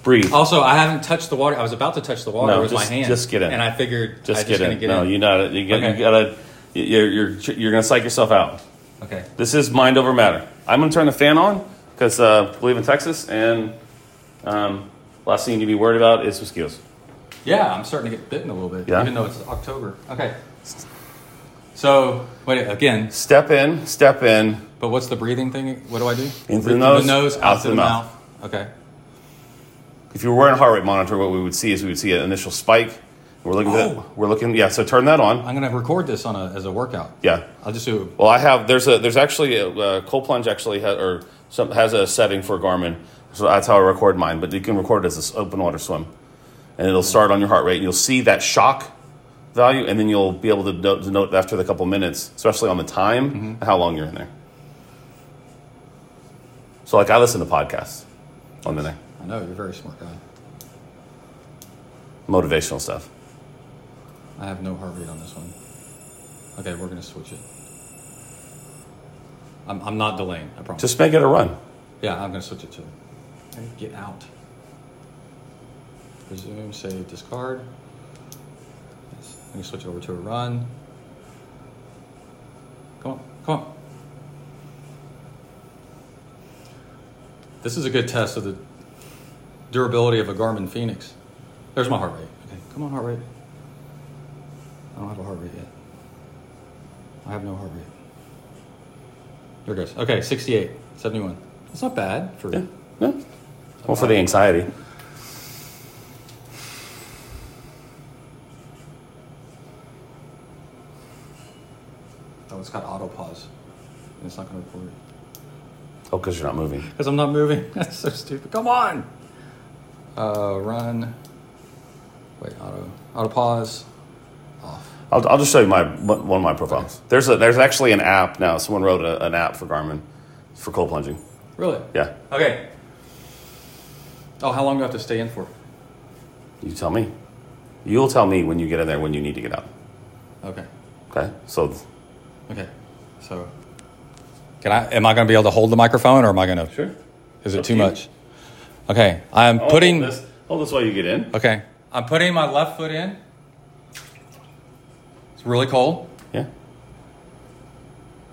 Breathe. Also, I haven't touched the water. I was about to touch the water No, with just- my hand. just get in. And I figured just I get just in. get no, in. you not. You, got, Okay. you gotta. You're you're you're gonna psych yourself out. Okay. This is mind over matter. I'm gonna turn the fan on because uh, we live in Texas, and um, last thing you need to be worried about is mosquitoes. Yeah, I'm starting to get bitten a little bit, Yeah? even though it's October. Okay. So, wait, again, Step in, step in. but what's the breathing thing? What do I do? In through the nose, out, through the mouth. Okay. If you were wearing a heart rate monitor, what we would see is we would see an initial spike. We're looking at Oh. we're looking yeah. So turn that on. I'm going to record this on a, as a workout. Yeah. I'll just do Well, I have there's a there's actually a, uh cold plunge actually has, or some, has a setting for Garmin, so that's how I record mine. But you can record it as an open water swim, and it'll start on your heart rate. And you'll see that shock value, and then you'll be able to note, to note after the couple minutes, especially on the time, how long you're in there. So, like I listen to podcasts on the day, I know, you're a very smart guy. motivational stuff. I have no heart rate on this one. Okay, we're going to switch it. I'm, I'm not delaying, I promise. Just make it a run. yeah, I'm going to switch it to. Get out. Resume, save, discard. Yes. Let me switch it over to a run. Come on, come on. This is a good test of the durability of a Garmin Fenix. There's my heart rate. Okay, come on, heart rate. I don't have a heart rate yet. I have no heart rate. There it goes. Okay, 68, 71. That's not bad for. Yeah. yeah. Well, for the anxiety. Oh, it's got auto pause. And it's not going to record. Oh, because you're not moving. Because I'm not moving. That's so stupid. Come on. Uh, run. Wait, auto, auto pause. Off. I'll, I'll just show you my one of my profiles. There's a there's actually an app now. Someone wrote a, an app for Garmin for cold plunging. Really? Yeah, Okay. Oh, how long do I have to stay in for? you tell me. You'll tell me when you get in there when you need to get out. Okay. Okay, so Okay. So, can I? Am I going to be able to hold the microphone, or am I going to? sure. Is it to too you. much? Okay. I'm Oh, putting. hold this, hold this while you get in. Okay. I'm putting my left foot in. It's really cold. Yeah.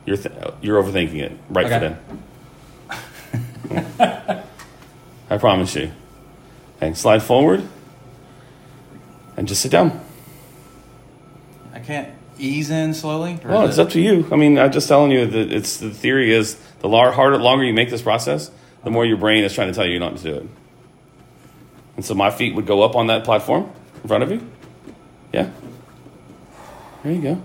You're th- you're overthinking it. Right Okay. foot in. I promise you. And slide forward and just sit down. I can't ease in slowly. or Well, is it's it- up to you. I mean, I'm just telling you that it's the theory is the lar- harder, longer you make this process, the more your brain is trying to tell you not to do it. And so my feet would go up on that platform in front of you. Yeah. There you go.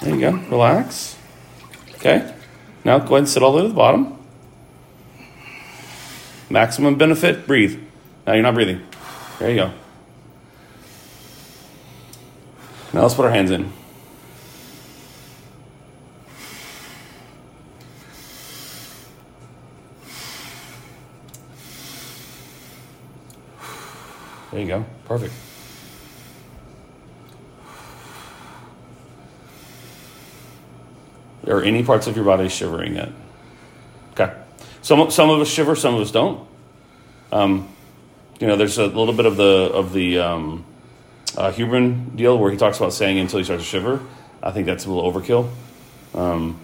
There you go. Relax. Okay. Now go ahead and sit all the way to the bottom. Maximum benefit. Breathe. Now you're not breathing. There you go. Now let's put our hands in. There you go. Perfect. Are any parts of your body shivering yet? Okay. Some some of us shiver, some of us don't. Um, you know, there's a little bit of the of the um, uh, Huberman deal where he talks about saying until you start to shiver. I think that's a little overkill. Um,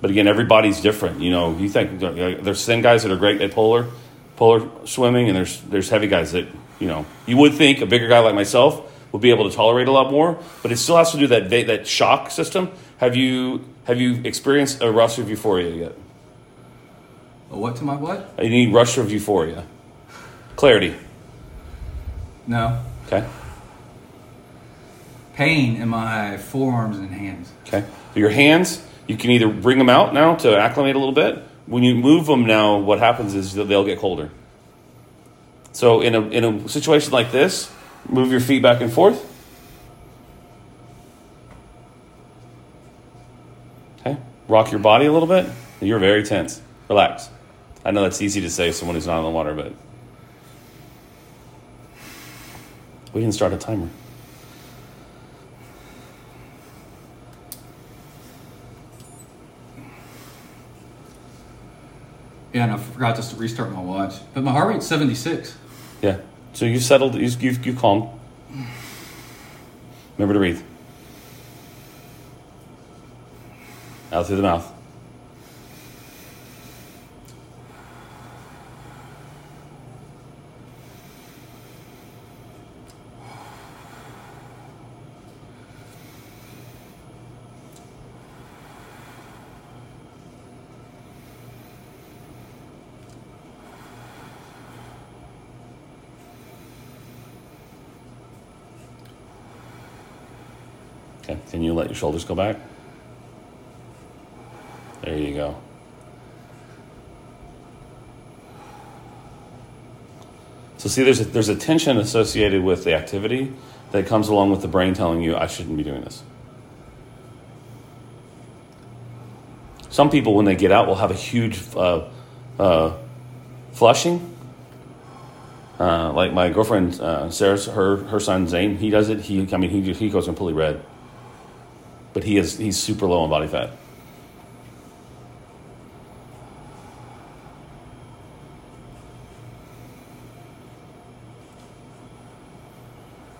but again, everybody's different. You know, you think uh, there's thin guys that are great at polar polar swimming, and there's there's heavy guys that you know you would think a bigger guy like myself would be able to tolerate a lot more, but it still has to do that that shock system. Have you have you experienced a rush of euphoria yet? A what to my what? You need rush of euphoria, clarity. No. Okay, Pain in my forearms and hands. okay. So your hands, you can either bring them out now to acclimate a little bit. When you move them now, what happens is that they'll get colder. So in a in a situation like this, move your feet back and forth. Okay, rock your body a little bit. You're very tense. Relax. I know that's easy to say someone who's not in the water, but we can start a timer. Yeah, and I forgot to restart my watch. But my heart rate's 76. Yeah. So you've settled. You've, you've, you've calmed. Remember to breathe. Out through the mouth. You let your shoulders go back? There you go. So see, there's a, there's a tension associated with the activity that comes along with the brain telling you I shouldn't be doing this. Some people, when they get out, will have a huge uh, uh, flushing. Uh, like my girlfriend uh, Sarah's, her her son Zane, he does it. He, I mean, he he goes completely red, but he is he's super low on body fat.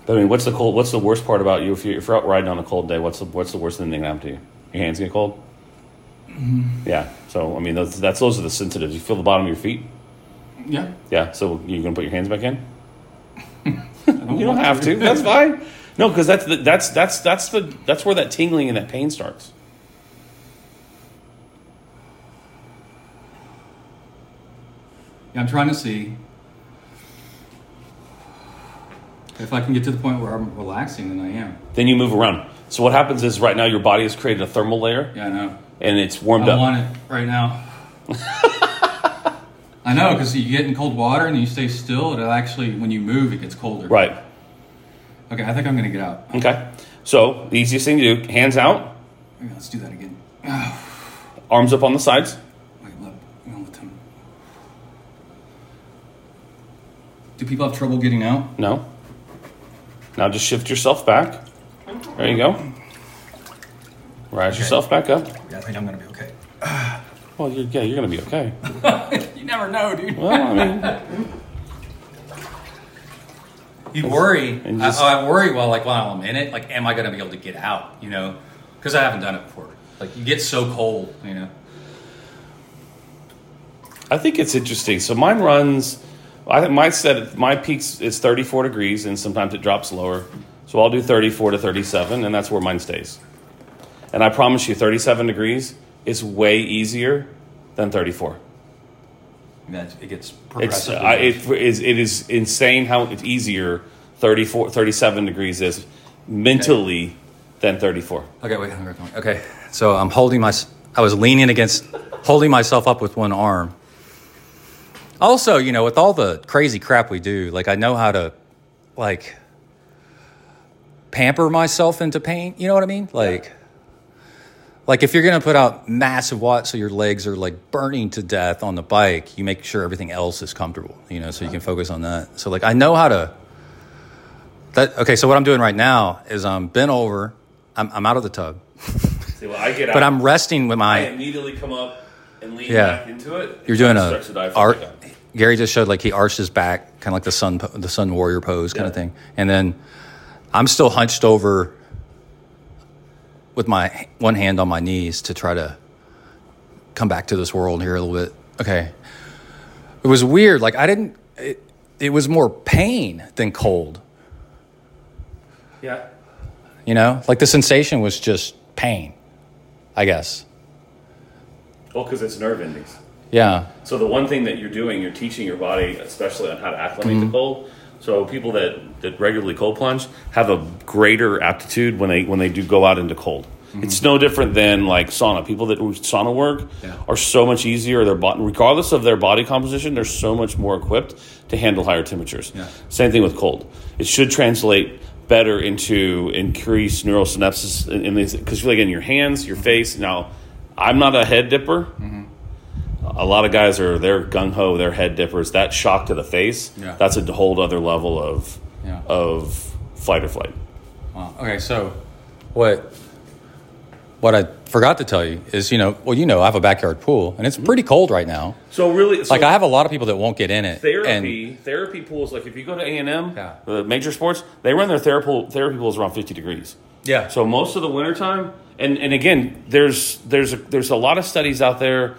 But I mean, what's the cold? What's the worst part about you if you're, if you're out riding on a cold day? What's the what's the worst thing that can happen to you? Your hands get cold. Yeah. So I mean, that's, that's those are the sensitives. You feel the bottom of your feet. Yeah. Yeah. So you're gonna put your hands back in. you don't have to. That's fine. No, because that's the, that's that's that's the that's where that tingling and that pain starts. Yeah, I'm trying to see if I can get to the point where I'm relaxing, then I am. Then you move around. So what happens is right now your body has created a thermal layer Yeah, I know. and it's warmed I up. want it right now. I know because you get in cold water and you stay still. It'll actually, when you move, it gets colder. Right. Okay, I think I'm gonna get out. Okay. So the easiest thing to do: hands out, Okay, let's do that again. arms up on the sides. Wait, look. Gonna let him- Do people have trouble getting out? No. Now just shift yourself back. There you go. Rise yourself back up. Yeah, I think I'm gonna be okay. Well, you're, yeah, you're gonna be okay. You never know, dude. Well, I mean, You worry. And I, just- oh, I worry while like while I'm in it. Like, am I gonna be able to get out? You know, because I haven't done it before. Like, you get so cold. You know. I think it's interesting. So mine runs. I think my set my peaks is 34 degrees, and sometimes it drops lower. So I'll do 34 to 37, and that's where mine stays. And I promise you, 37 degrees is way easier than 34. It gets It's progressively. I, uh, it is it is insane how it's easier 34 37 degrees is mentally than 34. Okay, wait. hang on, hang on. Okay, so I'm holding my. I was leaning against, holding myself up with one arm. Also, you know, with all the crazy crap we do, like I know how to, like, pamper myself into pain. You know what I mean? Like, like if you're gonna put out massive watts, so your legs are like burning to death on the bike, you make sure everything else is comfortable. You know, so you can focus on that. So like I know how to. That okay. So what I'm doing right now is I'm bent over. I'm, I'm out of the tub, See, well, I get but I'm resting with my I immediately come up and lean Yeah. back into it. You're doing a stretch the diaphragm art. Gary just showed like he arched his back, kind of like the sun, the sun warrior pose kind of thing, and then I'm still hunched over with my one hand on my knees to try to come back to this world here a little bit. Okay, it was weird. Like I didn't. It, it was more pain than cold. Yeah. You know, like the sensation was just pain. I guess. Well, because it's nerve endings. Yeah. So the one thing that you're doing, you're teaching your body, especially on how to acclimate Mm-hmm. to cold. So people that, that regularly cold plunge have a greater aptitude when they when they do go out into cold. It's no different than like sauna. People that do sauna work Mm-hmm. Yeah. are so much easier. Their body, regardless of their body composition, they're so much more equipped to handle higher temperatures. Yeah. Same thing with cold. It should translate better into increased neural synapses in, in these because like in your hands, your face. Now, I'm not a head dipper. A lot of guys are they're gung ho, they're head dippers. That shock to the face, Yeah. that's a whole other level of Yeah. of fight or flight. Wow. Okay, so what what I forgot to tell you is, you know, well, you know, I have a backyard pool, and it's mm-hmm. pretty cold right now. So really, so Like I have a lot of people that won't get in it. therapy therapy pools. Like if you go to A and M, the uh, major sports, they run their therapy therapy pools around fifty degrees. Yeah. So most of the wintertime, and and again, there's there's a, there's a lot of studies out there.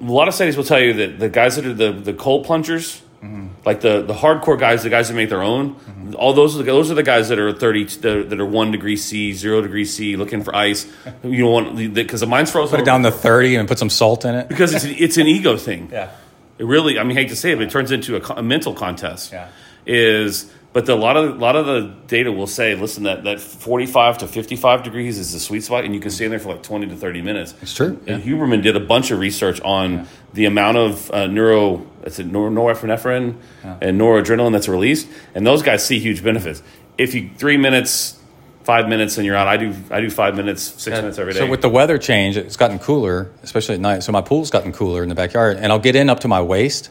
A lot of studies will tell you that the guys that are the the cold plungers, Mm-hmm. like the the hardcore guys, the guys that make their own, all those are the, those are the guys that are thirty that, that are one degree C, zero degree C, looking for ice. You don't want because the mine's frozen. put it down to thirty and put some salt in it. because it's it's an ego thing. Yeah. It really, I mean, I hate to say it, but it turns into a, a mental contest. Yeah. Is but the, a lot of a lot of the data will say, listen, that that forty five to fifty five degrees is the sweet spot, and you can stay in there for like twenty to thirty minutes. It's true, And Huberman did a bunch of research on the amount of uh, neuro, it's a nor- norepinephrine and noradrenaline that's released, and those guys see huge benefits. If you three minutes. Five minutes and you're out. I do. I do five minutes, six minutes every day. So with the weather change, it's gotten cooler, especially at night. So my pool's gotten cooler in the backyard, and I'll get in up to my waist,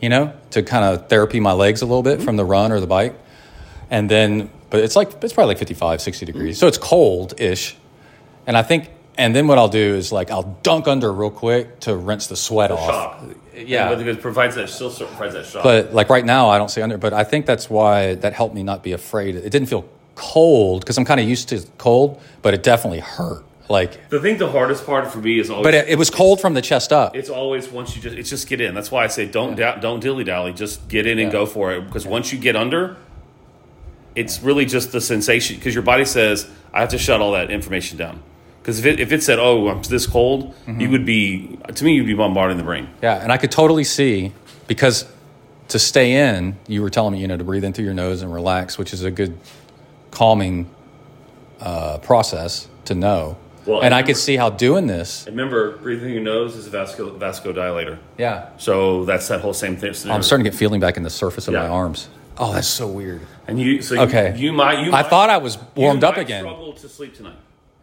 you know, to kind of therapy my legs a little bit from the run or the bike, and then, but it's like it's probably like 55, 60 mm-hmm. degrees, so it's cold ish, and I think, and then what I'll do is like I'll dunk under real quick to rinse the sweat off. shock. Yeah. But it provides that still provides that shock. But like right now, I don't see under. But I think that's why that helped me not be afraid. It didn't feel cold because I'm kind of used to cold, but it definitely hurt. Like, the thing, the hardest part for me is always. but it, it was cold from the chest up. it's always once you just it's just get in. That's why I say don't da- don't dilly dally. Just get in and go for it. Because once you get under, it's really just the sensation. Because your body says I have to shut all that information down. Because if it, if it said oh I'm this cold, Mm-hmm. you would be to me you'd be bombarding the brain. Yeah, and I could totally see because to stay in, you were telling me, you know, to breathe in through your nose and relax, which is a good calming uh, process to know. Well, and I could see how doing this. Remember, breathing your nose is a vasco, vasodilator. Yeah. So that's that whole same thing. I'm starting to get feeling back in the surface of my arms. Oh, that's so weird. And you, so Okay. you, you might. You I might- thought I was warmed up again. Struggle to sleep tonight.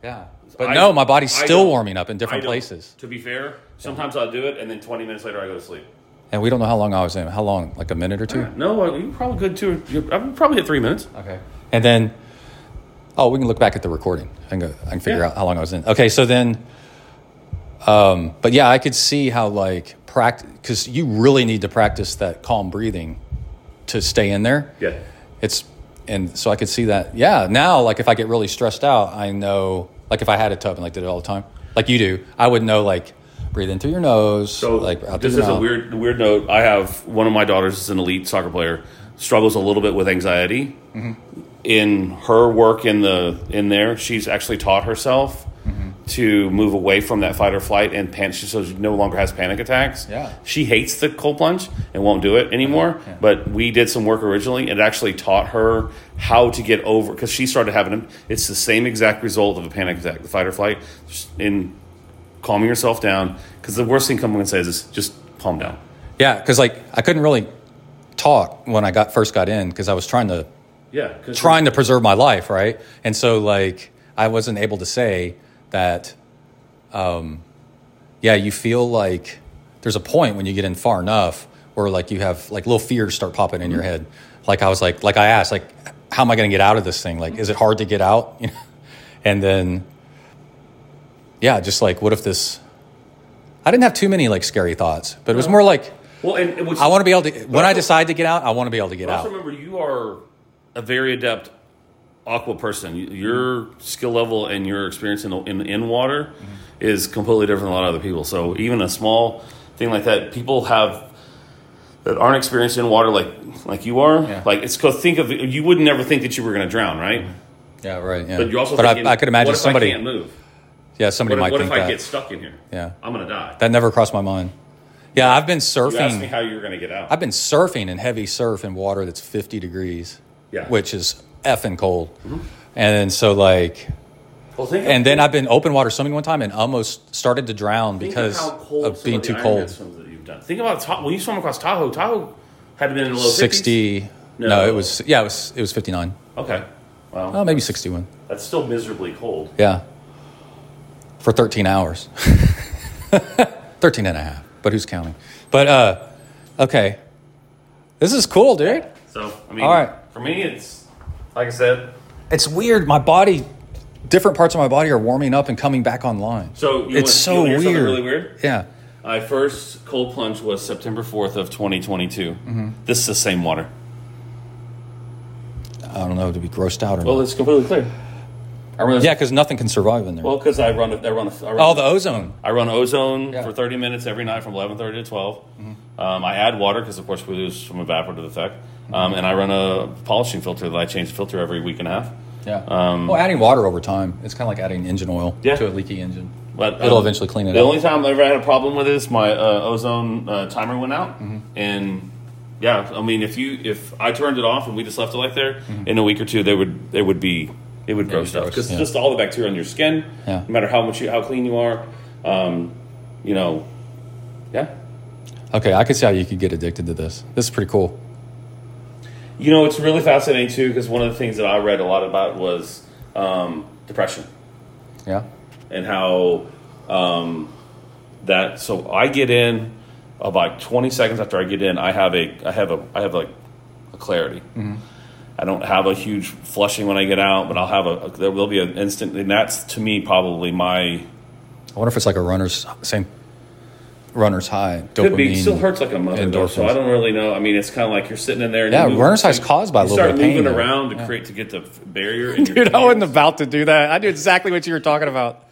Yeah. But I- no, my body's still warming up in different places. To be fair, sometimes I'll do it, and then 20 minutes later I go to sleep. And we don't know how long I was in. How long? Like a minute or two? No, uh, you probably good Two. I'm probably at three minutes. Okay. And then, oh, we can look back at the recording. I can, go, I can figure Yeah. out how long I was in. Okay, so then, um, but yeah, I could see how like practice because you really need to practice that calm breathing to stay in there. Yeah. It's and so I could see that. Yeah, now like if I get really stressed out, I know like if I had a tub and like did it all the time, like you do, I would know like breathe in through your nose, So like out this is the a weird weird note. I have one of my daughters is an elite soccer player. Struggles a little bit with anxiety. Mm-hmm. In her work in the in there, she's actually taught herself Mm-hmm. to move away from that fight or flight and panic. She so she no longer has panic attacks. Yeah. she hates the cold plunge and won't do it anymore. Yeah. But we did some work originally. and It actually taught her how to get over because she started having them. It's the same exact result of a panic attack, the fight or flight. In calming yourself down because the worst thing someone can say is just, just calm down. Yeah, because like I couldn't really talk when I got first got in because I was trying to Yeah, trying to preserve my life, right? And so like I wasn't able to say that um yeah, you feel like there's a point when you get in far enough where like you have like little fears start popping in your head. Like I was like like I asked like how am I going to get out of this thing? Like is it hard to get out? You know? And then yeah, just like what if this I didn't have too many like scary thoughts, but it was more like well, and, I want to be able to when I decide to get out, I want to be able to get also out. remember you are a very adept aqua person. Your skill level and your experience in in, in water Mm-hmm. is completely different than a lot of other people. So even a small thing like that, people have that aren't experienced in water like like you are. Yeah. Like it's because think of you would never think that you were going to drown, right? Yeah, right. Yeah. But you're also but thinking, I, I could imagine somebody can't move. Yeah, somebody What, might what if I that. get stuck in here? Yeah. I'm going to die. That never crossed my mind. Yeah, I've been you asked me how you were going to get out. I've been surfing in heavy surf in water that's 50 degrees, Yeah. which is effing cold. And then so like, well, and then I've been open water swimming one time and almost started to drown Think because of, of being the too cold. that you've done. Think about Ta- when you swam across Tahoe. Tahoe had to been in the low 60. 50s? No. No. it was yeah, it was it was 59. Okay, well, Oh, maybe 61. that's still miserably cold. Yeah. For 13 hours. 13 and a half, but who's counting? But uh okay. This is cool, dude. So I mean, All right. For me, it's like I said. It's weird. My body, different parts of my body are warming up and coming back online. So you it's want- so you weird. really weird? Yeah. My first cold plunge was September fourth of 2022. Mm-hmm. This is the same water. I don't know to be grossed out or Well, not. it's completely clear. I run. Yeah, because nothing can survive in there. Well, because I run. A, I run. A, I run oh, the ozone. I run ozone Yeah. for 30 minutes every night from 11:30 to 12. Um, I add water because, of course, we lose from evaporative effect. Um, and I run a polishing filter that I change the filter every week and a half. Yeah. Um, well, adding water over time, it's kind of like adding engine oil Yeah. to a leaky engine. But It'll um, eventually clean it up. The up. only time I ever had a problem with this, my uh, ozone uh, timer went out, Mm-hmm. and yeah, I mean, if you if I turned it off and we just left it like there, Mm-hmm. in a week or two, they would it would be it would grow stuff because yeah. just all the bacteria on your skin, Yeah. no matter how much you, how clean you are, um, you know, yeah. Okay, I could see how you could get addicted to this. This is pretty cool. You know, it's really fascinating too because one of the things that I read a lot about was um, depression. Yeah. and how um, that. So I get in about twenty seconds after I get in. I have a I have a I have like a clarity. I don't have a huge flushing when I get out, but I'll have a, there will be an instant, and that's to me probably my I wonder if it's like a runner's same runner's high. Dopamine. could be still hurts like a mother though, so. I don't really know. I mean, it's kind of like you're sitting in there. And Yeah, move- runner's high is caused by a little bit of pain, Start moving though. around to Yeah. create to get the barrier. In your Dude, I wasn't about to do that. I knew exactly what you were talking about.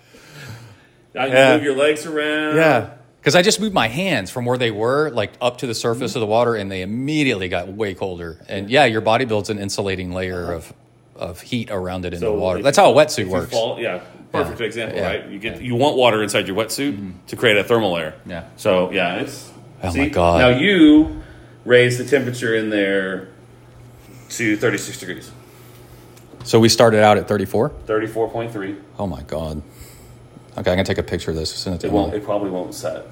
I Yeah. move your legs around. Yeah. Because I just moved my hands from where they were, like up to the surface of the water, and they immediately got way colder. And yeah, your body builds an insulating layer of, of heat around it in the water. That's how a wetsuit works. fall- yeah, perfect Yeah. example, Yeah. right? You get you want water inside your wetsuit mm-hmm. to create a thermal layer. Yeah. So yeah, it's. Oh my God. Now you raise the temperature in there to thirty six degrees, So we started out at 34. thirty four point three. Oh my God. Okay, I'm gonna take a picture of this. It It won't. It probably won't set.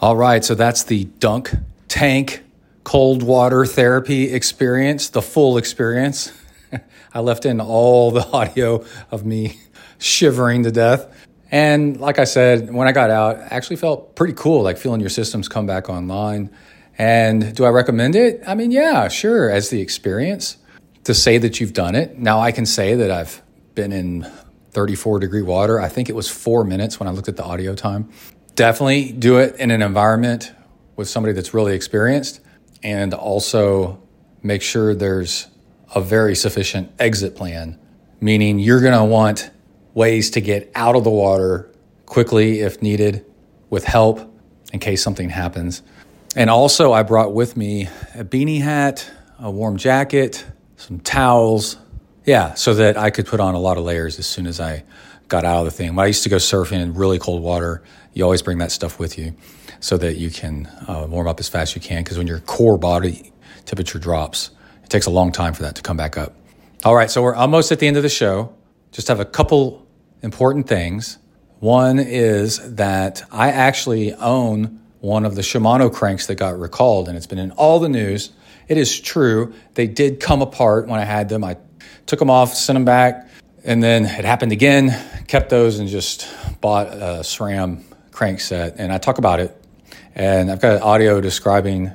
All right, so that's the dunk tank cold water therapy experience, the full experience. I left in all the audio of me shivering to death. And like I said, when I got out, I actually felt pretty cool, like feeling your systems come back online. And do I recommend it? I mean, yeah, sure, as the experience to say that you've done it. Now I can say that I've been in 34 degree water. I think it was four minutes when I looked at the audio time. Definitely do it in an environment with somebody that's really experienced and also make sure there's a very sufficient exit plan, meaning you're going to want ways to get out of the water quickly if needed with help in case something happens. And also, I brought with me a beanie hat, a warm jacket, some towels. Yeah, so that I could put on a lot of layers as soon as I got out of the thing. When I used to go surfing in really cold water, you always bring that stuff with you so that you can uh, warm up as fast as you can. Because when your core body temperature drops, it takes a long time for that to come back up. All right, so we're almost at the end of the show. Just have a couple important things. One is that I actually own one of the Shimano cranks that got recalled, and it's been in all the news. It is true. They did come apart when I had them. I took them off, sent them back, and then it happened again. Kept those and just bought a SRAM crank set. And I talk about it and I've got audio describing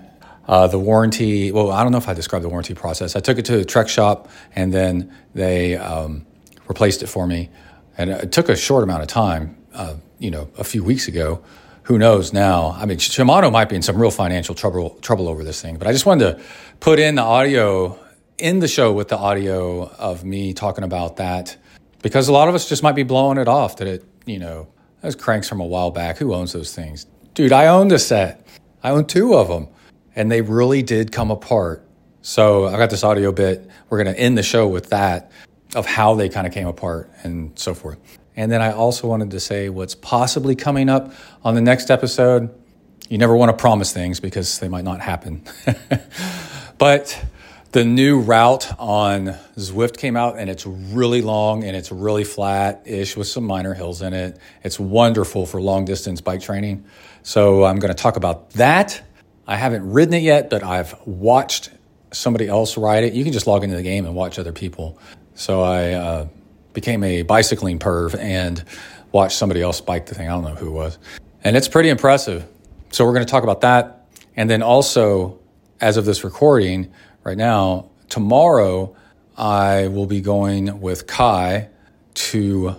uh, the warranty. Well, I don't know if I described the warranty process. I took it to the Trek shop, and then they um, replaced it for me. And it took a short amount of time. Uh, you know, a few weeks ago. Who knows now? I mean, Shimano might be in some real financial trouble trouble over this thing. But I just wanted to put in the audio in the show with the audio of me talking about that because a lot of us just might be blowing it off that it, you know, those cranks from a while back. Who owns those things? dude, I owned a set. I owned two of them, and they really did come apart. So I got this audio bit. We're to end the show with that of how they kind of came apart and so forth. And then I also wanted to say what's possibly coming up on the next episode. You never want to promise things because they might not happen. but the new route on Zwift came out and it's really long and it's really flat ish with some minor hills in it. It's wonderful for long distance bike training. So I'm going to talk about that. I haven't ridden it yet, but I've watched somebody else ride it. You can just log into the game and watch other people. So I uh, became a bicycling perv and watched somebody else bike the thing. I don't know who it was. And it's pretty impressive. So we're going to talk about that. And then also, as of this recording right now, tomorrow I will be going with Kai to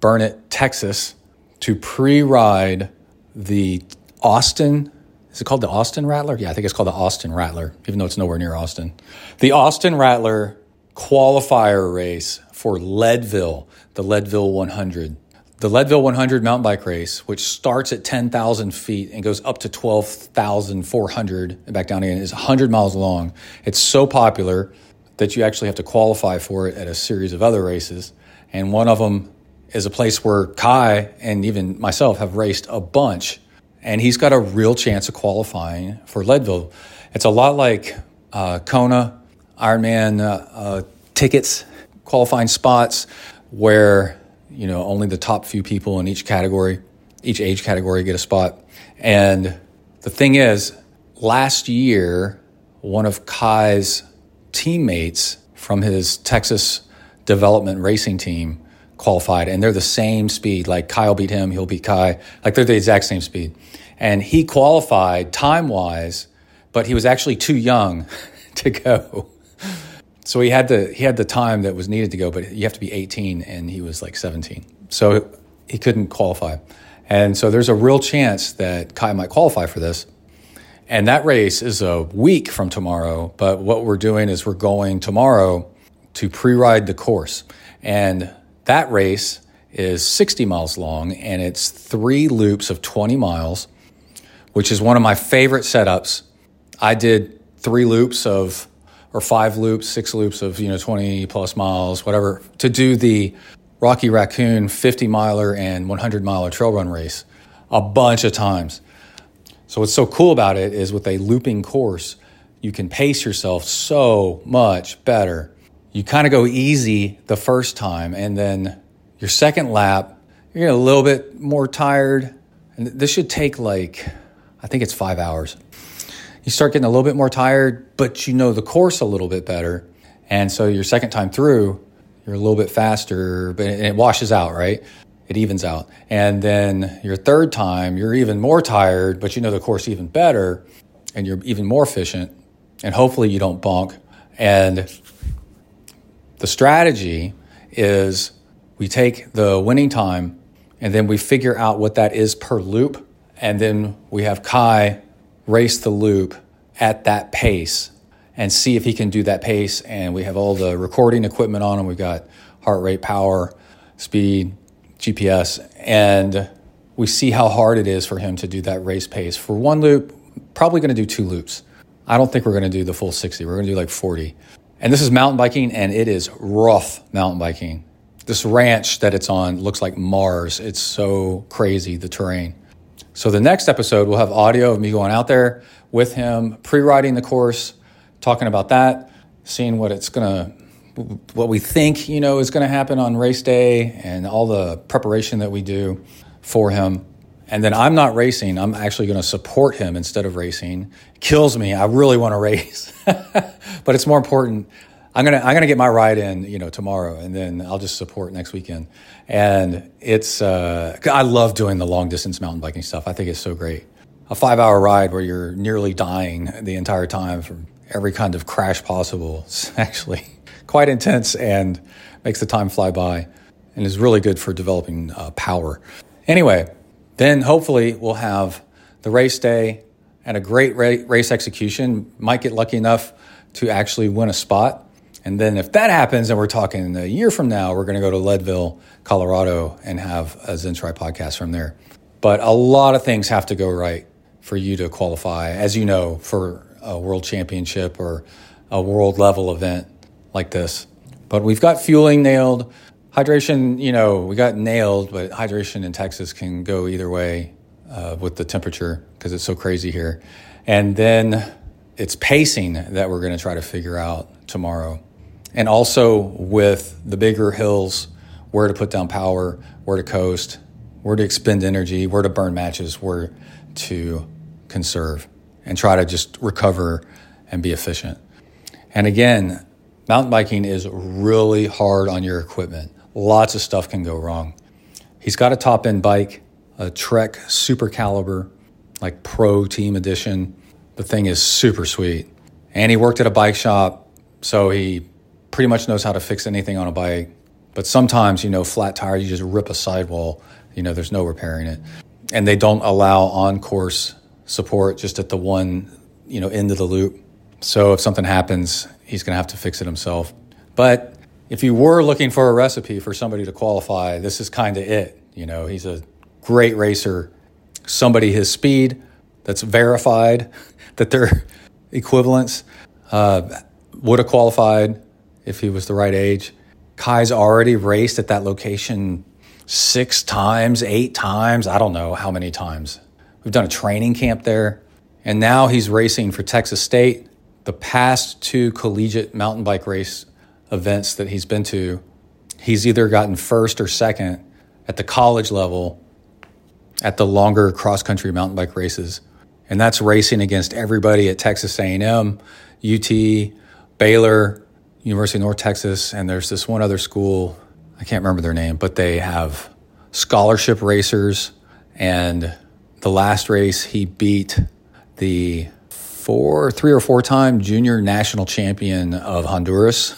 Burnet, Texas to pre ride the Austin. Is it called the Austin Rattler? Yeah, I think it's called the Austin Rattler, even though it's nowhere near Austin. The Austin Rattler qualifier race for Leadville, the Leadville 100. The Leadville 100 mountain bike race, which starts at 10,000 feet and goes up to 12,400 and back down again, is 100 miles long. It's so popular that you actually have to qualify for it at a series of other races. And one of them is a place where Kai and even myself have raced a bunch, and he's got a real chance of qualifying for Leadville. It's a lot like uh, Kona, Ironman uh, uh, tickets, qualifying spots, where you know only the top few people in each category, each age category, get a spot. And the thing is, last year, one of Kai's teammates from his Texas development racing team qualified and they're the same speed. Like Kyle beat him, he'll beat Kai. Like they're the exact same speed. And he qualified time wise, but he was actually too young to go. So he had the he had the time that was needed to go, but you have to be 18 and he was like 17. So he couldn't qualify. And so there's a real chance that Kai might qualify for this. And that race is a week from tomorrow, but what we're doing is we're going tomorrow to pre-ride the course. And that race is 60 miles long and it's three loops of 20 miles, which is one of my favorite setups. I did three loops of, or five loops, six loops of, you know, 20 plus miles, whatever, to do the Rocky Raccoon 50 miler and 100 miler trail run race a bunch of times. So, what's so cool about it is with a looping course, you can pace yourself so much better you kind of go easy the first time, and then your second lap, you're a little bit more tired. And this should take like, I think it's five hours. You start getting a little bit more tired, but you know the course a little bit better. And so your second time through, you're a little bit faster, but it washes out, right? It evens out. And then your third time, you're even more tired, but you know the course even better and you're even more efficient. And hopefully you don't bonk. And the strategy is we take the winning time and then we figure out what that is per loop. And then we have Kai race the loop at that pace and see if he can do that pace. And we have all the recording equipment on him. We've got heart rate, power, speed, GPS, and we see how hard it is for him to do that race pace. For one loop, probably going to do two loops. I don't think we're going to do the full 60. We're going to do like 40. And this is mountain biking, and it is rough mountain biking. This ranch that it's on looks like Mars. It's so crazy, the terrain. So, the next episode, we'll have audio of me going out there with him, pre-writing the course, talking about that, seeing what it's to what we think you know is to happen on race day and all the preparation that we do for him. And then i'm not racing. I'm actually going to support him instead of racing. Kills me. I really want to race. But it's more important i'm to i'm to get my ride in you know tomorrow and then i'll just support next weekend and it's uh, i love doing the long distance mountain biking stuff i think it's so great a five hour ride where you're nearly dying the entire time from every kind of crash possible it's actually quite intense and makes the time fly by and is really good for developing uh, power. Anyway, then hopefully we'll have the race day and a great race execution. Might get lucky enough to actually win a spot. And then if that happens, and we're talking a year from now, we're going to go to Leadville, Colorado, and have a ZenTri podcast from there. But a lot of things have to go right for you to qualify, as you know, for a world championship or a world level event like this. But we've got fueling nailed. Hydration, you know, we got nailed, but hydration in Texas can go either way uh, with the temperature because it's so crazy here. And then it's pacing that we're going to try to figure out tomorrow. And also with the bigger hills, where to put down power, where to coast, where to expend energy, where to burn matches, where to conserve, and try to just recover and be efficient. And again, Mountain biking is really hard on your equipment. Lots of stuff can go wrong. He's got a top end bike, a Trek Super Caliber, like Pro Team Edition. The thing is super sweet. And he worked at a bike shop, so he pretty much knows how to fix anything on a bike. But sometimes, you know, flat tire, you just rip a sidewall, you know, there's no repairing it. And they don't allow on course support just at the one, you know, end of the loop. So if something happens, he's going to have to fix it himself. But if you were looking for a recipe for somebody to qualify, this is kind of it. You know, he's a great racer, somebody his speed that's verified that they're equivalents. Uh, would have qualified if he was the right age. Kai's already raced at that location six times, eight times. I don't know how many times. We've done a training camp there. And now he's racing for Texas State the past two collegiate mountain bike race events that he's been to, he's either gotten first or second at the college level at the longer cross country mountain bike races. And that's racing against everybody at Texas A&M, UT, Baylor, University of North Texas, and there's this one other school, I can't remember their name, but they have scholarship racers and the last race he beat the four, three or four time junior national champion of Honduras.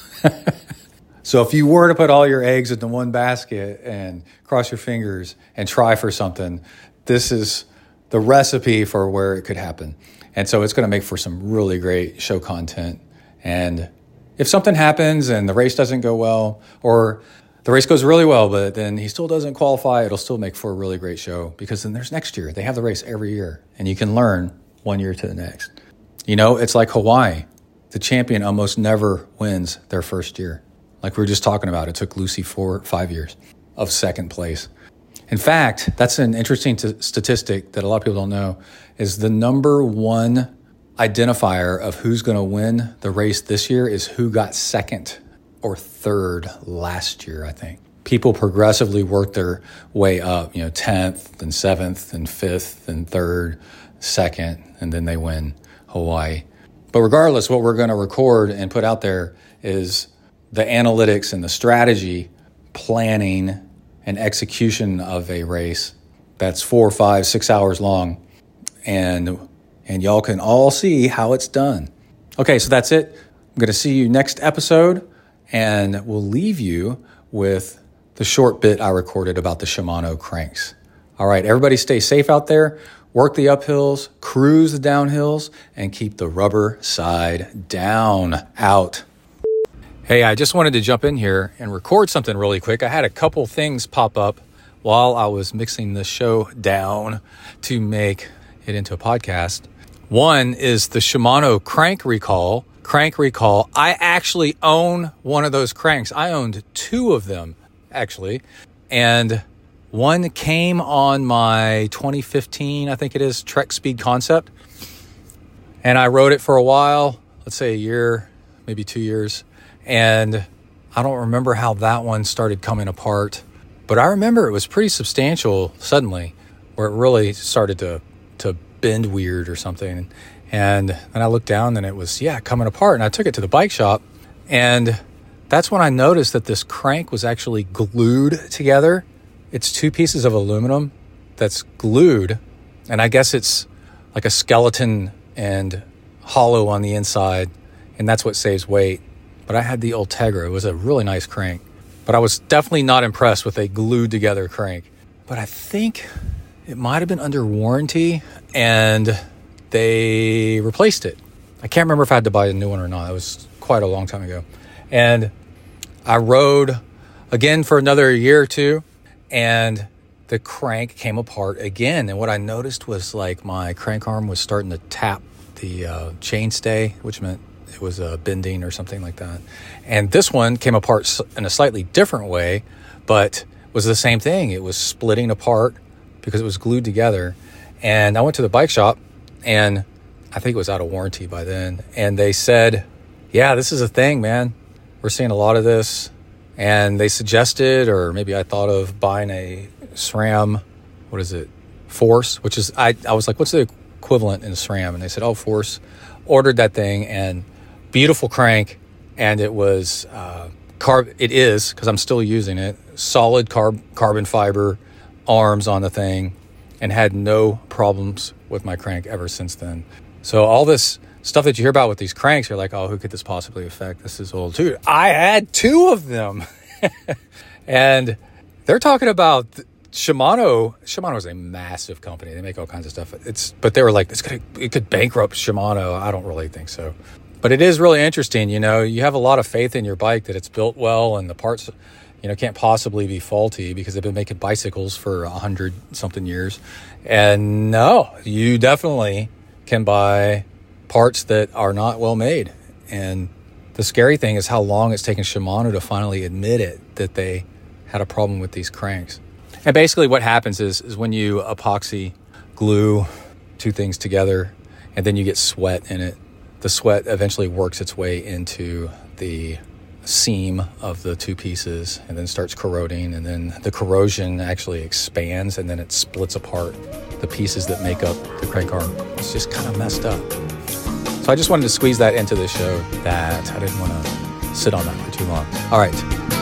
so if you were to put all your eggs into one basket and cross your fingers and try for something, this is the recipe for where it could happen. And so it's going to make for some really great show content. And if something happens and the race doesn't go well, or the race goes really well, but then he still doesn't qualify, it'll still make for a really great show because then there's next year. They have the race every year and you can learn one year to the next. You know, it's like Hawaii. The champion almost never wins their first year. Like we were just talking about, it took Lucy four, five years of second place. In fact, that's an interesting t- statistic that a lot of people don't know is the number one identifier of who's going to win the race this year is who got second or third last year, I think. people progressively work their way up, you know, 10th and 7th and 5th and 3rd, 2nd, and then they win Hawaii. But regardless, what we're going to record and put out there is the analytics and the strategy, planning, and execution of a race that's four, five, six hours long. And and y'all can all see how it's done. Okay, so that's it. I'm going to see you next episode, and we'll leave you with the short bit I recorded about the Shimano cranks. All right, everybody stay safe out there. Work the uphills, cruise the downhills, and keep the rubber side down. Out. Hey, I just wanted to jump in here and record something really quick. I had a couple things pop up while I was mixing the show down to make it into a podcast. One is the Shimano crank recall. Crank recall. I actually own one of those cranks. I owned two of them, actually. And one came on my 2015, I think it is, Trek Speed Concept. And I rode it for a while, let's say a year, maybe two years. And I don't remember how that one started coming apart, but I remember it was pretty substantial suddenly, where it really started to bend weird or something. And then I looked down and it was, yeah, coming apart. And I took it to the bike shop. And that's when I noticed that this crank was actually glued together. It's two pieces of aluminum that's glued. And I guess it's like a skeleton and hollow on the inside. And that's what saves weight. But I had the Ultegra. It was a really nice crank. But I was definitely not impressed with a glued together crank. But I think it might have been under warranty and they replaced it. I can't remember if I had to buy a new one or not. It was quite a long time ago. And I rode again for another year or two and the crank came apart again. And what I noticed was like my crank arm was starting to tap the uh, chainstay, which meant it was uh, bending or something like that. And this one came apart in a slightly different way, but was the same thing. It was splitting apart because it was glued together. And I went to the bike shop and I think it was out of warranty by then. And they said, Yeah, this is a thing, man. We're seeing a lot of this. And they suggested, or maybe I thought of buying a SRAM, what is it? Force, which is, I, I was like, What's the equivalent in SRAM? And they said, Oh, Force. Ordered that thing and beautiful crank. And it was, uh, carb, it is, because I'm still using it, solid carb, carbon fiber arms on the thing and had no problems with my crank ever since then. So all this stuff that you hear about with these cranks, you're like, oh, who could this possibly affect? This is old too. I had two of them. and they're talking about Shimano. Shimano is a massive company. They make all kinds of stuff. It's but they were like, it could bankrupt Shimano. I don't really think so. But it is really interesting, you know, you have a lot of faith in your bike that it's built well and the parts you know, can't possibly be faulty because they've been making bicycles for a hundred something years. And no, you definitely can buy parts that are not well made. And the scary thing is how long it's taken Shimano to finally admit it that they had a problem with these cranks. And basically, what happens is, is when you epoxy glue two things together and then you get sweat in it, the sweat eventually works its way into the seam of the two pieces and then starts corroding and then the corrosion actually expands and then it splits apart the pieces that make up the crank arm. It's just kind of messed up. So i just wanted to squeeze that into the show that i didn't want to sit on that for too long. All right